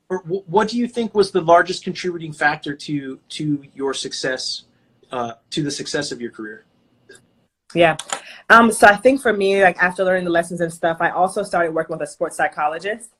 what do you think was the largest contributing factor to to your success uh, to the success of your career Yeah. Um, so I think for me, like after learning the lessons and stuff, I also started working with a sports psychologist.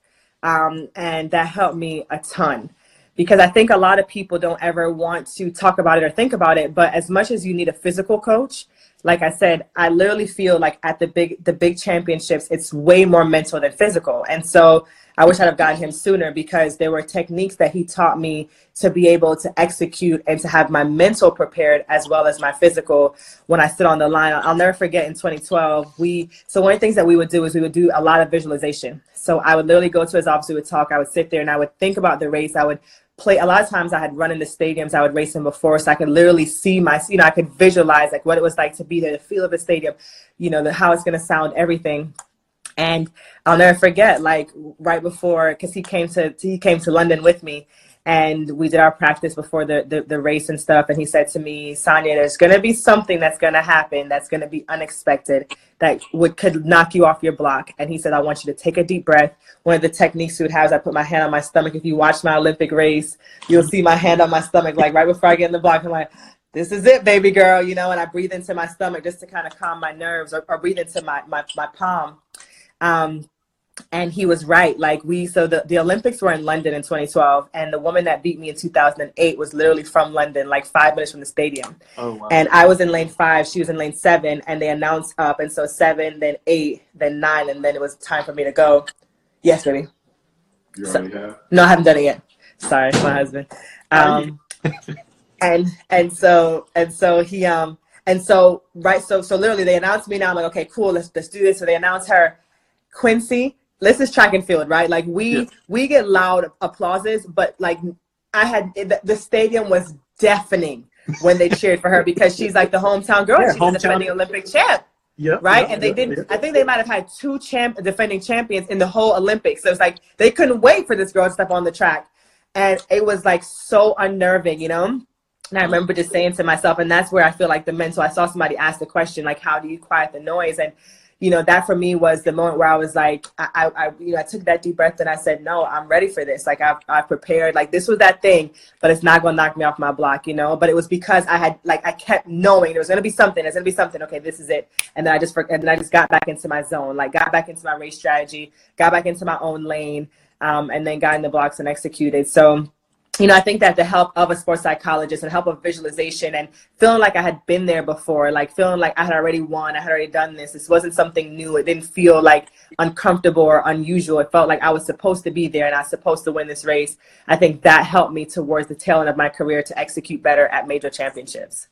Um, and that helped me a ton because I think a lot of people don't ever want to talk about it or think about it. But as much as you need a physical coach, like I said, I literally feel like at the big the big championships, it's way more mental than physical. And so I wish I'd have gotten him sooner because there were techniques that he taught me to be able to execute and to have my mental prepared as well as my physical when I stood on the line. I'll never forget in 2012, we so one of the things that we would do is we would do a lot of visualization. So I would literally go to his office, we would talk, I would sit there and I would think about the race. I would play a lot of times I had run in the stadiums, I would race them before, so I could literally see my you know, I could visualize like what it was like to be there, the feel of the stadium, you know, the how it's gonna sound, everything. And I'll never forget, like right before, because he came to he came to London with me, and we did our practice before the, the the race and stuff. And he said to me, Sanya, there's gonna be something that's gonna happen that's gonna be unexpected that would could knock you off your block. And he said, I want you to take a deep breath. One of the techniques he would have is I put my hand on my stomach. If you watch my Olympic race, you'll see my hand on my stomach, like right before I get in the block. I'm like, this is it, baby girl, you know, and I breathe into my stomach just to kind of calm my nerves or, or breathe into my, my, my palm. Um, and he was right. Like we, so the, the Olympics were in London in 2012, and the woman that beat me in 2008 was literally from London, like five minutes from the stadium. oh wow And I was in lane five, she was in lane seven, and they announced up, and so seven, then eight, then nine, and then it was time for me to go. Yes, baby. You So- already have. No, I haven't done it yet. Sorry, my husband. Um, and and so and so he um and so right so so literally they announced me now. I'm like, okay, cool, let's let's do this. So they announced her, Quincy. This is track and field, right? Like we Yeah. we get loud applauses, but like I had the, stadium was deafening when they cheered for her because she's like the hometown girl. Yeah, she's the hometown. defending Olympic champ Yeah. right? and they didn't. I think they might have had two champ defending champions in the whole Olympics. So it's like they couldn't wait for this girl to step on the track, and it was like so unnerving, you know. And I remember just saying to myself, and that's where I feel like the mental. I saw somebody ask the question, like, "How do you quiet the noise?" And you know, that for me was the moment where I was like, I, I, you know, I took that deep breath and I said, "No, I'm ready for this. Like, I've, I've prepared. Like, this was that thing, but it's not gonna knock me off my block, you know." But it was because I had, like, I kept knowing there was gonna be something. There's gonna be something. Okay, this is it. And then I just, and then I just got back into my zone. Like, got back into my race strategy, got back into my own lane, um, and then got in the blocks and executed. So you know, I think that the help of a sports psychologist and help of visualization and feeling like I had been there before, like feeling like I had already won, I had already done this. This wasn't something new. It didn't feel like uncomfortable or unusual. It felt like I was supposed to be there and I was supposed to win this race. I think that helped me towards the tail end of my career to execute better at major championships.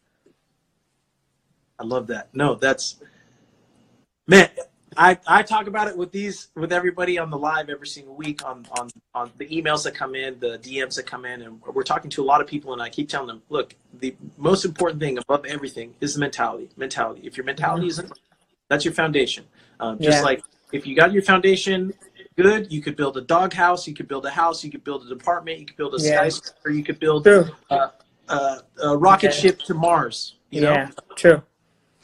I love that. No, that's man. I, I talk about it with these with everybody on the live every single week on, on on the emails that come in, the DMs that come in, and we're talking to a lot of people, and I keep telling them, look, the most important thing above everything is the mentality. Mentality. If your mentality isn't, that's your foundation. Um, just Yeah. like if you got your foundation good, you could build a doghouse, you could build a house, you could build an apartment, you could build a Yeah. skyscraper, you could build True. uh, uh, a rocket Okay. ship to Mars. You know, yeah, true.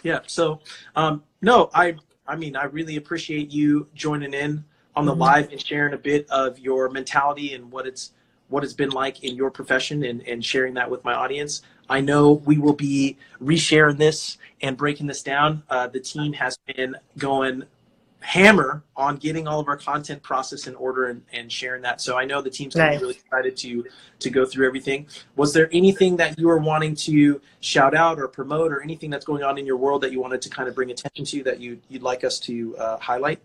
yeah. So, um, no, I, I mean, I really appreciate you joining in on the Mhm. live and sharing a bit of your mentality and what it's, what it's been like in your profession and, and sharing that with my audience. I know we will be resharing this and breaking this down. Uh, the team has been going hammer on getting all of our content process in order and, and sharing that. So I know the team's gonna Nice. be really excited to to go through everything. Was there anything that you were wanting to shout out or promote or anything that's going on in your world that you wanted to kind of bring attention to that you you'd like us to uh, highlight?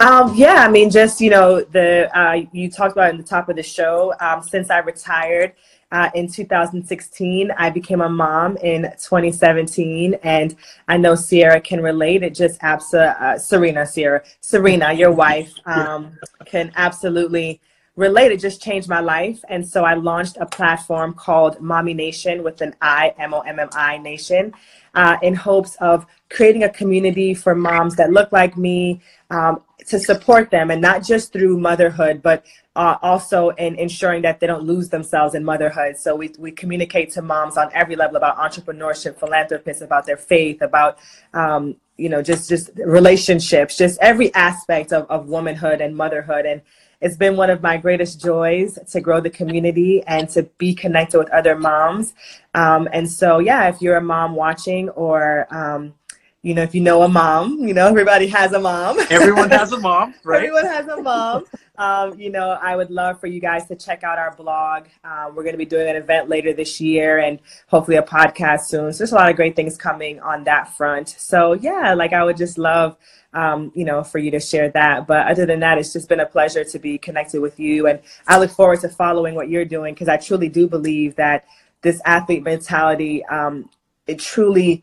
Um, yeah, I mean, just you know, the uh, you talked about in the top of the show. Um, since I retired uh, in 2016, I became a mom in 2017, and I know Sierra can relate. It just absa uh, Serena, Sierra, Serena, your wife, um, can absolutely relate. It just changed my life, and so I launched a platform called Mommi Nation with an I, M O M M I Nation, uh, in hopes of creating a community for moms that look like me um, to support them and not just through motherhood, but uh, also in ensuring that they don't lose themselves in motherhood. So we, we communicate to moms on every level about entrepreneurship, philanthropists, about their faith, about, um, you know, just, just relationships, just every aspect of, of womanhood and motherhood. And it's been one of my greatest joys to grow the community and to be connected with other moms. Um, and so, yeah, if you're a mom watching or, um, you know, if you know a mom, you know, everybody has a mom. Everyone has a mom, right? Everyone has a mom. Um, you know, I would love for you guys to check out our blog. Um, we're going to be doing an event later this year and hopefully a podcast soon. So there's a lot of great things coming on that front. So yeah, like I would just love, um, you know, for you to share that. But other than that, it's just been a pleasure to be connected with you. And I look forward to following what you're doing because I truly do believe that this athlete mentality, um, it truly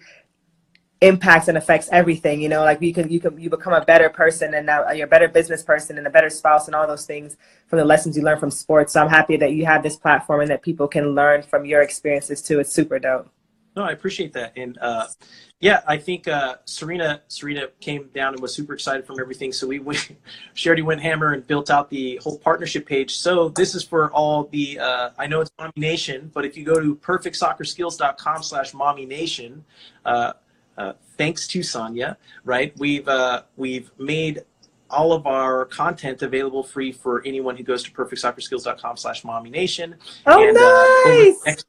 impacts and affects everything you know like you can you can you become a better person and now you're a better business person and a better spouse and all those things from the lessons you learn from sports. So i'm happy that you have this platform and that people can learn from your experiences too. It's super dope. No i appreciate that. And uh yeah i think uh serena serena came down and was super excited from everything. So we went she already went hammer and built out the whole partnership page. So this is for all the uh i know it's mommy nation but if you go to perfectsoccerskills.com slash mommy nation uh uh, thanks to Sanya, right? We've uh, we've made all of our content available free for anyone who goes to perfectsoccerskills.com slash mommy nation. Oh, and, nice. Uh, next,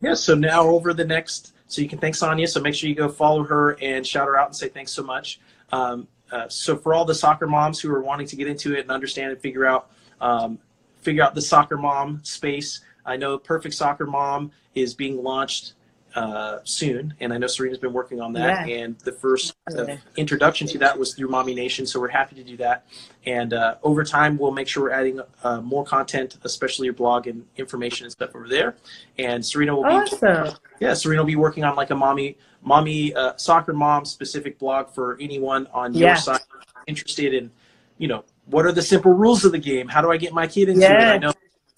yeah, so now over the next, so you can thank Sanya. So make sure you go follow her and shout her out and say thanks so much. Um, uh, so for all the soccer moms who are wanting to get into it and understand and figure out, um, figure out the soccer mom space, I know Perfect Soccer Mom is being launched uh, soon, and I know Serena's been working on that. Yeah. And the first uh, introduction to that was through Mommi Nation, so we're happy to do that. And uh, over time, we'll make sure we're adding uh, more content, especially your blog and information and stuff over there. And Serena will be awesome. yeah, Serena will be working on like a mommy mommy uh, soccer mom specific blog for anyone on your side interested in, you know, what are the simple rules of the game? How do I get my kid into yeah. it? I know.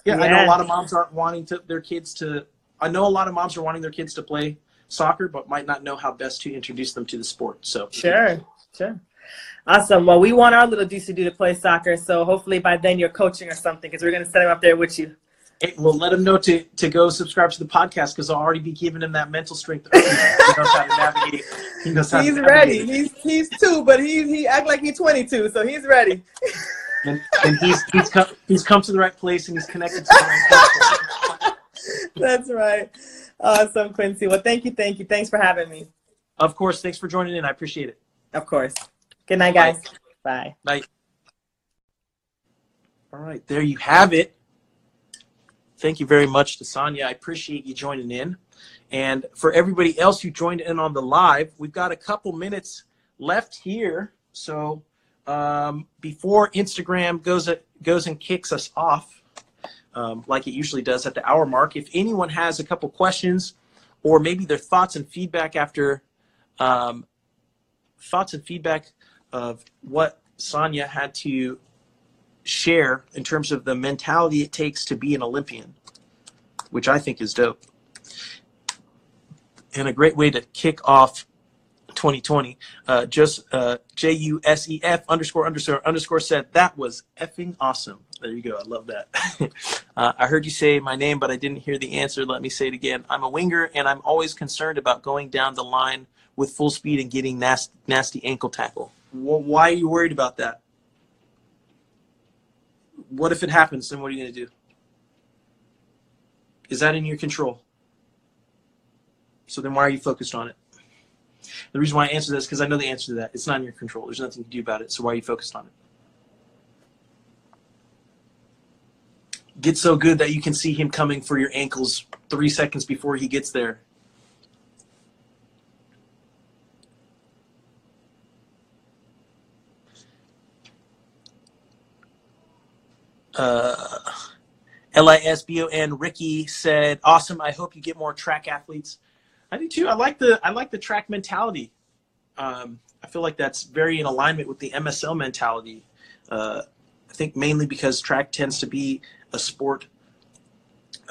Yeah, I know a lot of moms aren't wanting to, their kids to I know a lot of moms are wanting their kids to play soccer, but might not know how best to introduce them to the sport. So sure, sure. Awesome. Well, we want our little DC to play soccer, so hopefully by then you're coaching or something because we're going to set him up there with you. Hey, we'll let him know to, to go subscribe to the podcast because I'll already be giving him that mental strength. he knows how to navigate. He knows how he's ready. He's he's two, but he he act like he's 22, so he's ready. and, and he's he's come he's come to the right place and he's connected to the right That's right. Awesome, Quincy. Well, thank you, thank you. Thanks for having me. Of course. Thanks for joining in. I appreciate it. Of course. Good night, guys. Bye. Bye. All right, there you have it. Thank you very much to Sanya. I appreciate you joining in. And for everybody else who joined in on the live, we've got a couple minutes left here. So um, before Instagram goes goes and kicks us off, um, like it usually does at the hour mark. If anyone has a couple questions or maybe their thoughts and feedback after um, thoughts and feedback of what Sanya had to share in terms of the mentality it takes to be an Olympian, which I think is dope. And a great way to kick off 2020. Uh, just uh, J U S E F underscore underscore underscore said that was effing awesome. There you go. I love that. uh, I heard you say my name, but I didn't hear the answer. Let me say it again. I'm a winger, and I'm always concerned about going down the line with full speed and getting nasty, nasty ankle tackle. Why are you worried about that? What if it happens? Then what are you going to do? Is that in your control? So then why are you focused on it? The reason why I answer this because I know the answer to that. It's not in your control. There's nothing to do about it. So why are you focused on it? Get so good that you can see him coming for your ankles three seconds before he gets there. uh, L-I-S-B-O-N. Ricky said, "Awesome. I hope you get more track athletes." I do too. I like the I like the track mentality. Um, I feel like that's very in alignment with the MSL mentality. Uh, I think mainly because track tends to be a sport,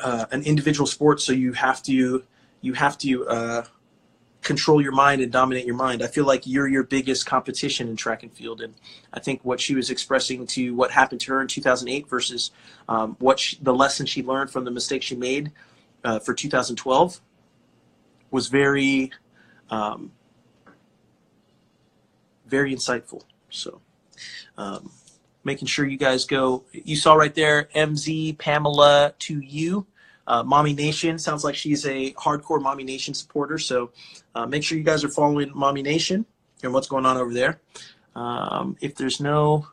uh, an individual sport, so you have to you have to uh, control your mind and dominate your mind. I feel like you're your biggest competition in track and field, and I think what she was expressing to what happened to her in 2008 versus um, what she, the lesson she learned from the mistake she made uh, for 2012 was very, um, very insightful. So, um, making sure you guys go. You saw right there, MZ Pamela to you. Uh, Mommi Nation sounds like she's a hardcore Mommi Nation supporter. So uh, make sure you guys are following Mommi Nation and what's going on over there. Um, if there's no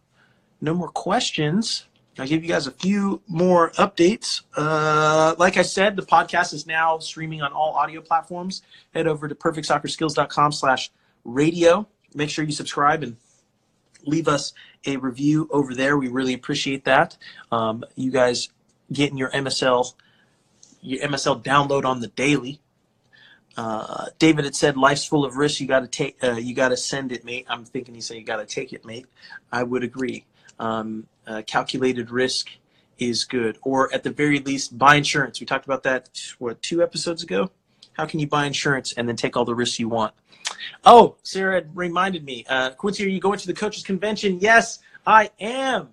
no more questions, I'll give you guys a few more updates. Uh, like I said, the podcast is now streaming on all audio platforms. Head over to perfectsoccerskills.com slash radio. Make sure you subscribe and leave us a review over there. We really appreciate that. Um, you guys getting your MSL your MSL download on the daily. Uh, David had said, "Life's full of risks. You got to take. Uh, you got to send it, mate." I'm thinking he said, "You got to take it, mate." I would agree. Um, uh, calculated risk is good, or at the very least, buy insurance. We talked about that what two episodes ago. How can you buy insurance and then take all the risks you want? Oh, Sarah reminded me. Uh, Quincy, are you going to the coaches convention? Yes, I am.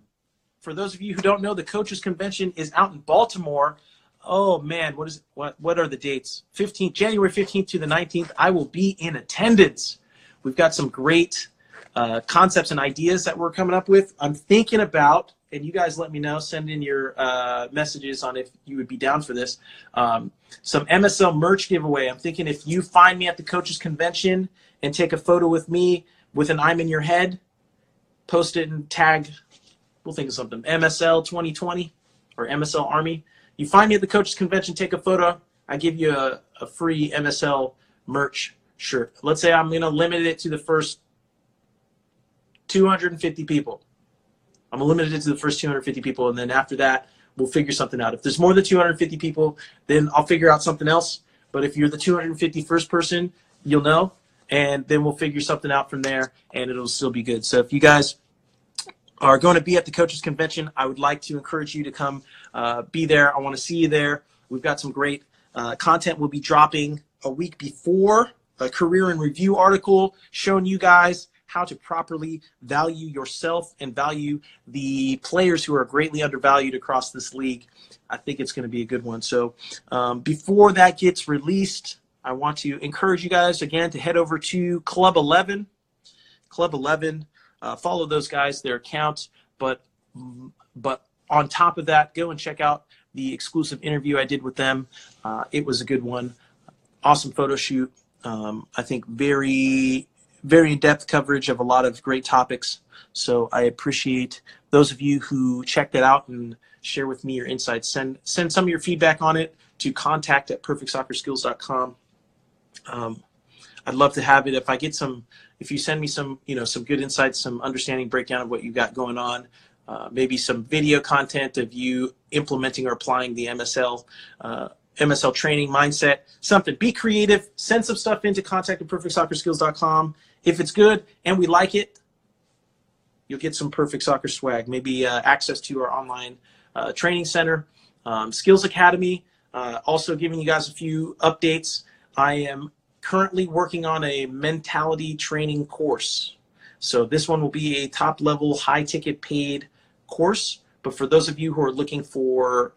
For those of you who don't know, the coaches convention is out in Baltimore oh man, what is what what are the dates? 15th, January 15th to the 19th. I will be in attendance. We've got some great uh, concepts and ideas that we're coming up with. I'm thinking about, and you guys let me know. Send in your uh, messages on if you would be down for this. Um, some MSL merch giveaway. I'm thinking if you find me at the coaches convention and take a photo with me with an I'm in your head, post it and tag. We'll think of something. MSL 2020 or MSL Army you find me at the coaches convention, take a photo. I give you a, a free MSL merch shirt. Let's say I'm going to limit it to the first 250 people. I'm limited to the first 250 people, and then after that, we'll figure something out. If there's more than 250 people, then I'll figure out something else. But if you're the 251st person, you'll know, and then we'll figure something out from there, and it'll still be good. So if you guys are going to be at the coaches convention, I would like to encourage you to come uh, be there. I want to see you there. We've got some great uh, content. We'll be dropping a week before a career and review article showing you guys how to properly value yourself and value the players who are greatly undervalued across this league. I think it's going to be a good one. So um, before that gets released, I want to encourage you guys again to head over to Club 11. Club 11 uh, follow those guys, their account. But but on top of that, go and check out the exclusive interview I did with them. Uh, it was a good one. Awesome photo shoot. Um, I think very very in depth coverage of a lot of great topics. So I appreciate those of you who checked it out and share with me your insights. Send send some of your feedback on it to contact at perfectsoccerskills.com. Um, I'd love to have it. If I get some if you send me some, you know, some good insights, some understanding breakdown of what you got going on, uh, maybe some video content of you implementing or applying the MSL uh, MSL training mindset, something. Be creative. Send some stuff into contact at perfectsoccerskills.com. If it's good and we like it, you'll get some perfect soccer swag. Maybe uh, access to our online uh, training center, um, Skills Academy. Uh, also giving you guys a few updates. I am currently working on a mentality training course. So this one will be a top level, high ticket paid course. But for those of you who are looking for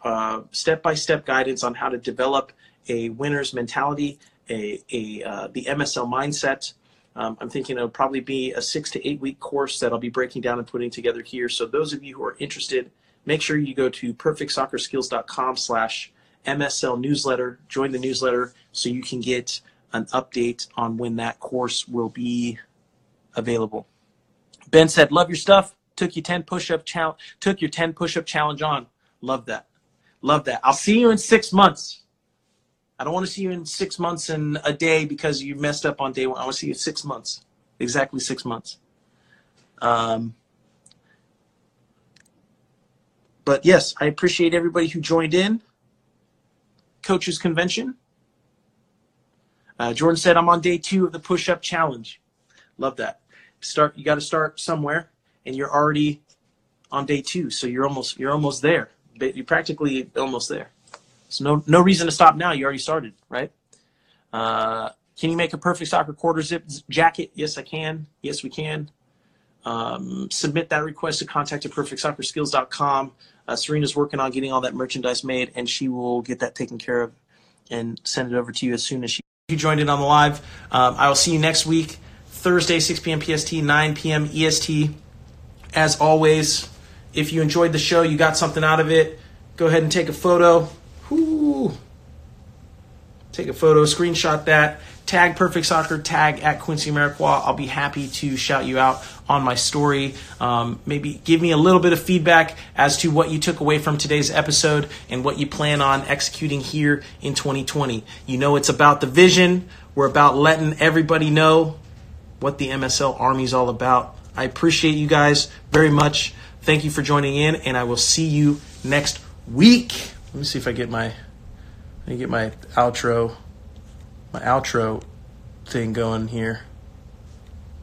step by step guidance on how to develop a winner's mentality, a, a uh, the MSL mindset, um, I'm thinking it'll probably be a six to eight week course that I'll be breaking down and putting together here. So those of you who are interested, make sure you go to perfectsoccerskills.com slash MSL newsletter, join the newsletter so you can get an update on when that course will be available. Ben said, "Love your stuff. Took you 10 push-up challenge. Took your 10 push-up challenge on. Love that. Love that. I'll see you in six months. I don't want to see you in six months and a day because you messed up on day one. I want to see you six months. Exactly six months. Um, but yes, I appreciate everybody who joined in. Coaches Convention. Uh, Jordan said, I'm on day two of the push up challenge. Love that. Start, you got to start somewhere, and you're already on day two. So you're almost, you're almost there. You're practically almost there. So no, no reason to stop now. You already started, right? Uh, can you make a perfect soccer quarter zip jacket? Yes, I can. Yes, we can. Um, submit that request to contact at perfectsoccerskills.com. Uh, Serena's working on getting all that merchandise made, and she will get that taken care of and send it over to you as soon as she. You joined in on the live. Um, I will see you next week, Thursday, 6 p.m. PST, 9 p.m. EST. As always, if you enjoyed the show, you got something out of it, go ahead and take a photo. Whoo. Take a photo, screenshot that, tag Perfect Soccer, tag at Quincy Amarikwa. I'll be happy to shout you out on my story. Um, maybe give me a little bit of feedback as to what you took away from today's episode and what you plan on executing here in 2020. You know, it's about the vision. We're about letting everybody know what the MSL Army is all about. I appreciate you guys very much. Thank you for joining in, and I will see you next week. Let me see if I get my me get my outro my outro thing going here.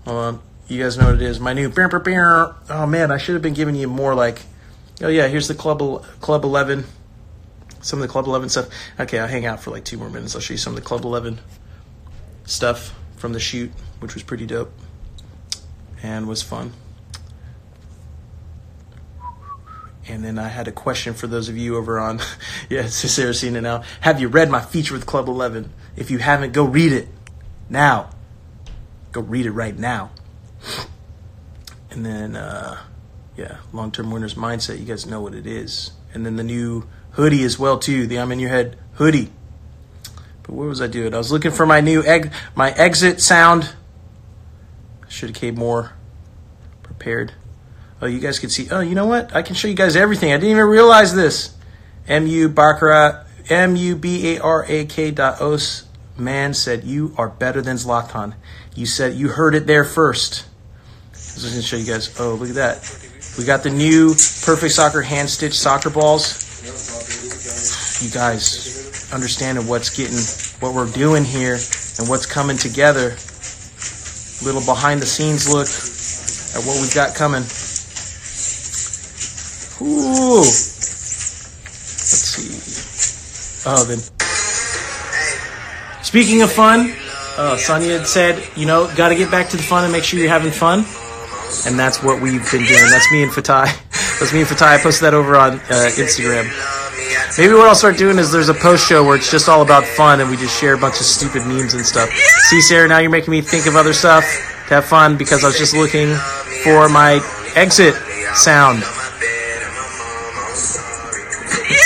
Hold on. You guys know what it is. My new Oh man, I should have been giving you more like oh yeah, here's the club club 11 some of the club 11 stuff. Okay, I'll hang out for like 2 more minutes. I'll show you some of the club 11 stuff from the shoot, which was pretty dope and was fun. And then I had a question for those of you over on, yeah, Saracena now. Have you read my feature with Club 11? If you haven't, go read it now. Go read it right now. And then, uh, yeah, long term winners mindset. You guys know what it is. And then the new hoodie as well too. The I'm in your head hoodie. But what was I doing? I was looking for my new egg, my exit sound. Should have came more prepared. Oh, you guys can see. Oh, you know what? I can show you guys everything. I didn't even realize this. M-U Baccarat, M-U-B-A-R-A-K dot os man said, you are better than Zlatan. You said, you heard it there first. I was going to show you guys. Oh, look at that. We got the new Perfect Soccer hand stitch soccer balls. You guys understanding what's getting, what we're doing here and what's coming together. Little behind the scenes look at what we've got coming. Ooh. Let's see. Oh, then. Speaking of fun, uh, Sanya had said, you know, got to get back to the fun and make sure you're having fun. And that's what we've been doing. That's me and Fatai. That's me and Fatai. I posted that over on uh, Instagram. Maybe what I'll start doing is there's a post show where it's just all about fun and we just share a bunch of stupid memes and stuff. See, Sarah, now you're making me think of other stuff to have fun because I was just looking for my exit sound.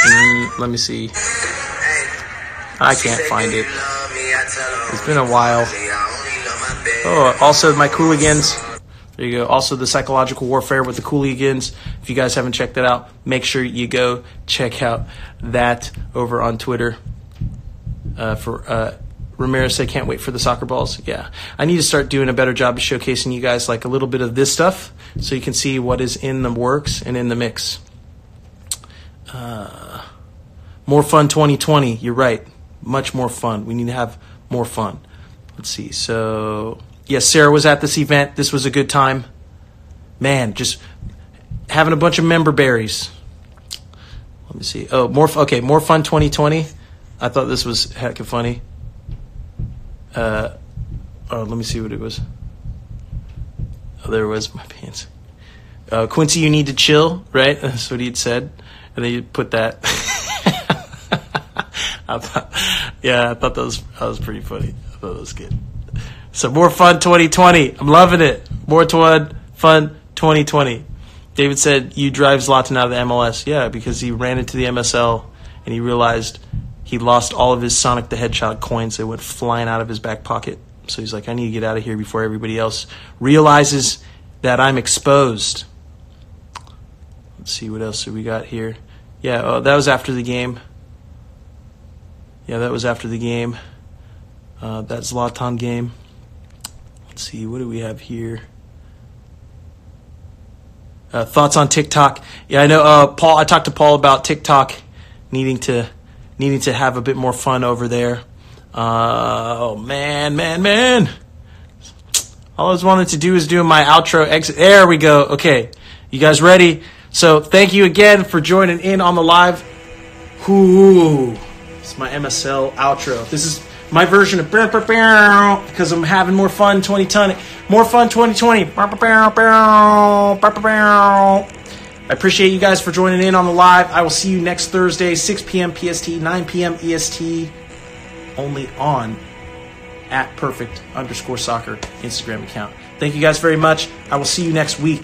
Mm, let me see. I can't find it. It's been a while. Oh, also my Cooligans. There you go. Also the psychological warfare with the Cooligans. If you guys haven't checked that out, make sure you go check out that over on Twitter. Uh, for uh, Ramirez said, can't wait for the soccer balls. Yeah, I need to start doing a better job of showcasing you guys like a little bit of this stuff, so you can see what is in the works and in the mix. Uh, more fun 2020. You're right. Much more fun. We need to have more fun. Let's see. So, yes, Sarah was at this event. This was a good time. Man, just having a bunch of member berries. Let me see. Oh, more. Okay, more fun 2020. I thought this was heck of funny. Uh, oh, let me see what it was. Oh, there was my pants. Uh, Quincy, you need to chill, right? That's what he'd said, and then you put that. I thought, yeah, I thought that was that was pretty funny. I thought that was good. So more fun 2020. I'm loving it. More fun, fun 2020. David said you drive Zlatan out of the MLS. Yeah, because he ran into the MSL and he realized he lost all of his Sonic the Hedgehog coins. They went flying out of his back pocket. So he's like, I need to get out of here before everybody else realizes that I'm exposed. Let's see what else we got here. Yeah, oh, that was after the game. Yeah, that was after the game. Uh, that Zlatan game. Let's see, what do we have here? Uh, thoughts on TikTok? Yeah, I know, uh, Paul. I talked to Paul about TikTok needing to needing to have a bit more fun over there. Uh, oh man, man, man! All I was wanted to do is do my outro exit. There we go. Okay, you guys ready? So thank you again for joining in on the live. Ooh, it's my MSL outro. This is my version of because I'm having more fun 2020. More fun 2020. I appreciate you guys for joining in on the live. I will see you next Thursday, 6 p.m. PST, 9 p.m. EST, only on at perfect underscore soccer Instagram account. Thank you guys very much. I will see you next week.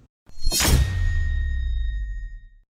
you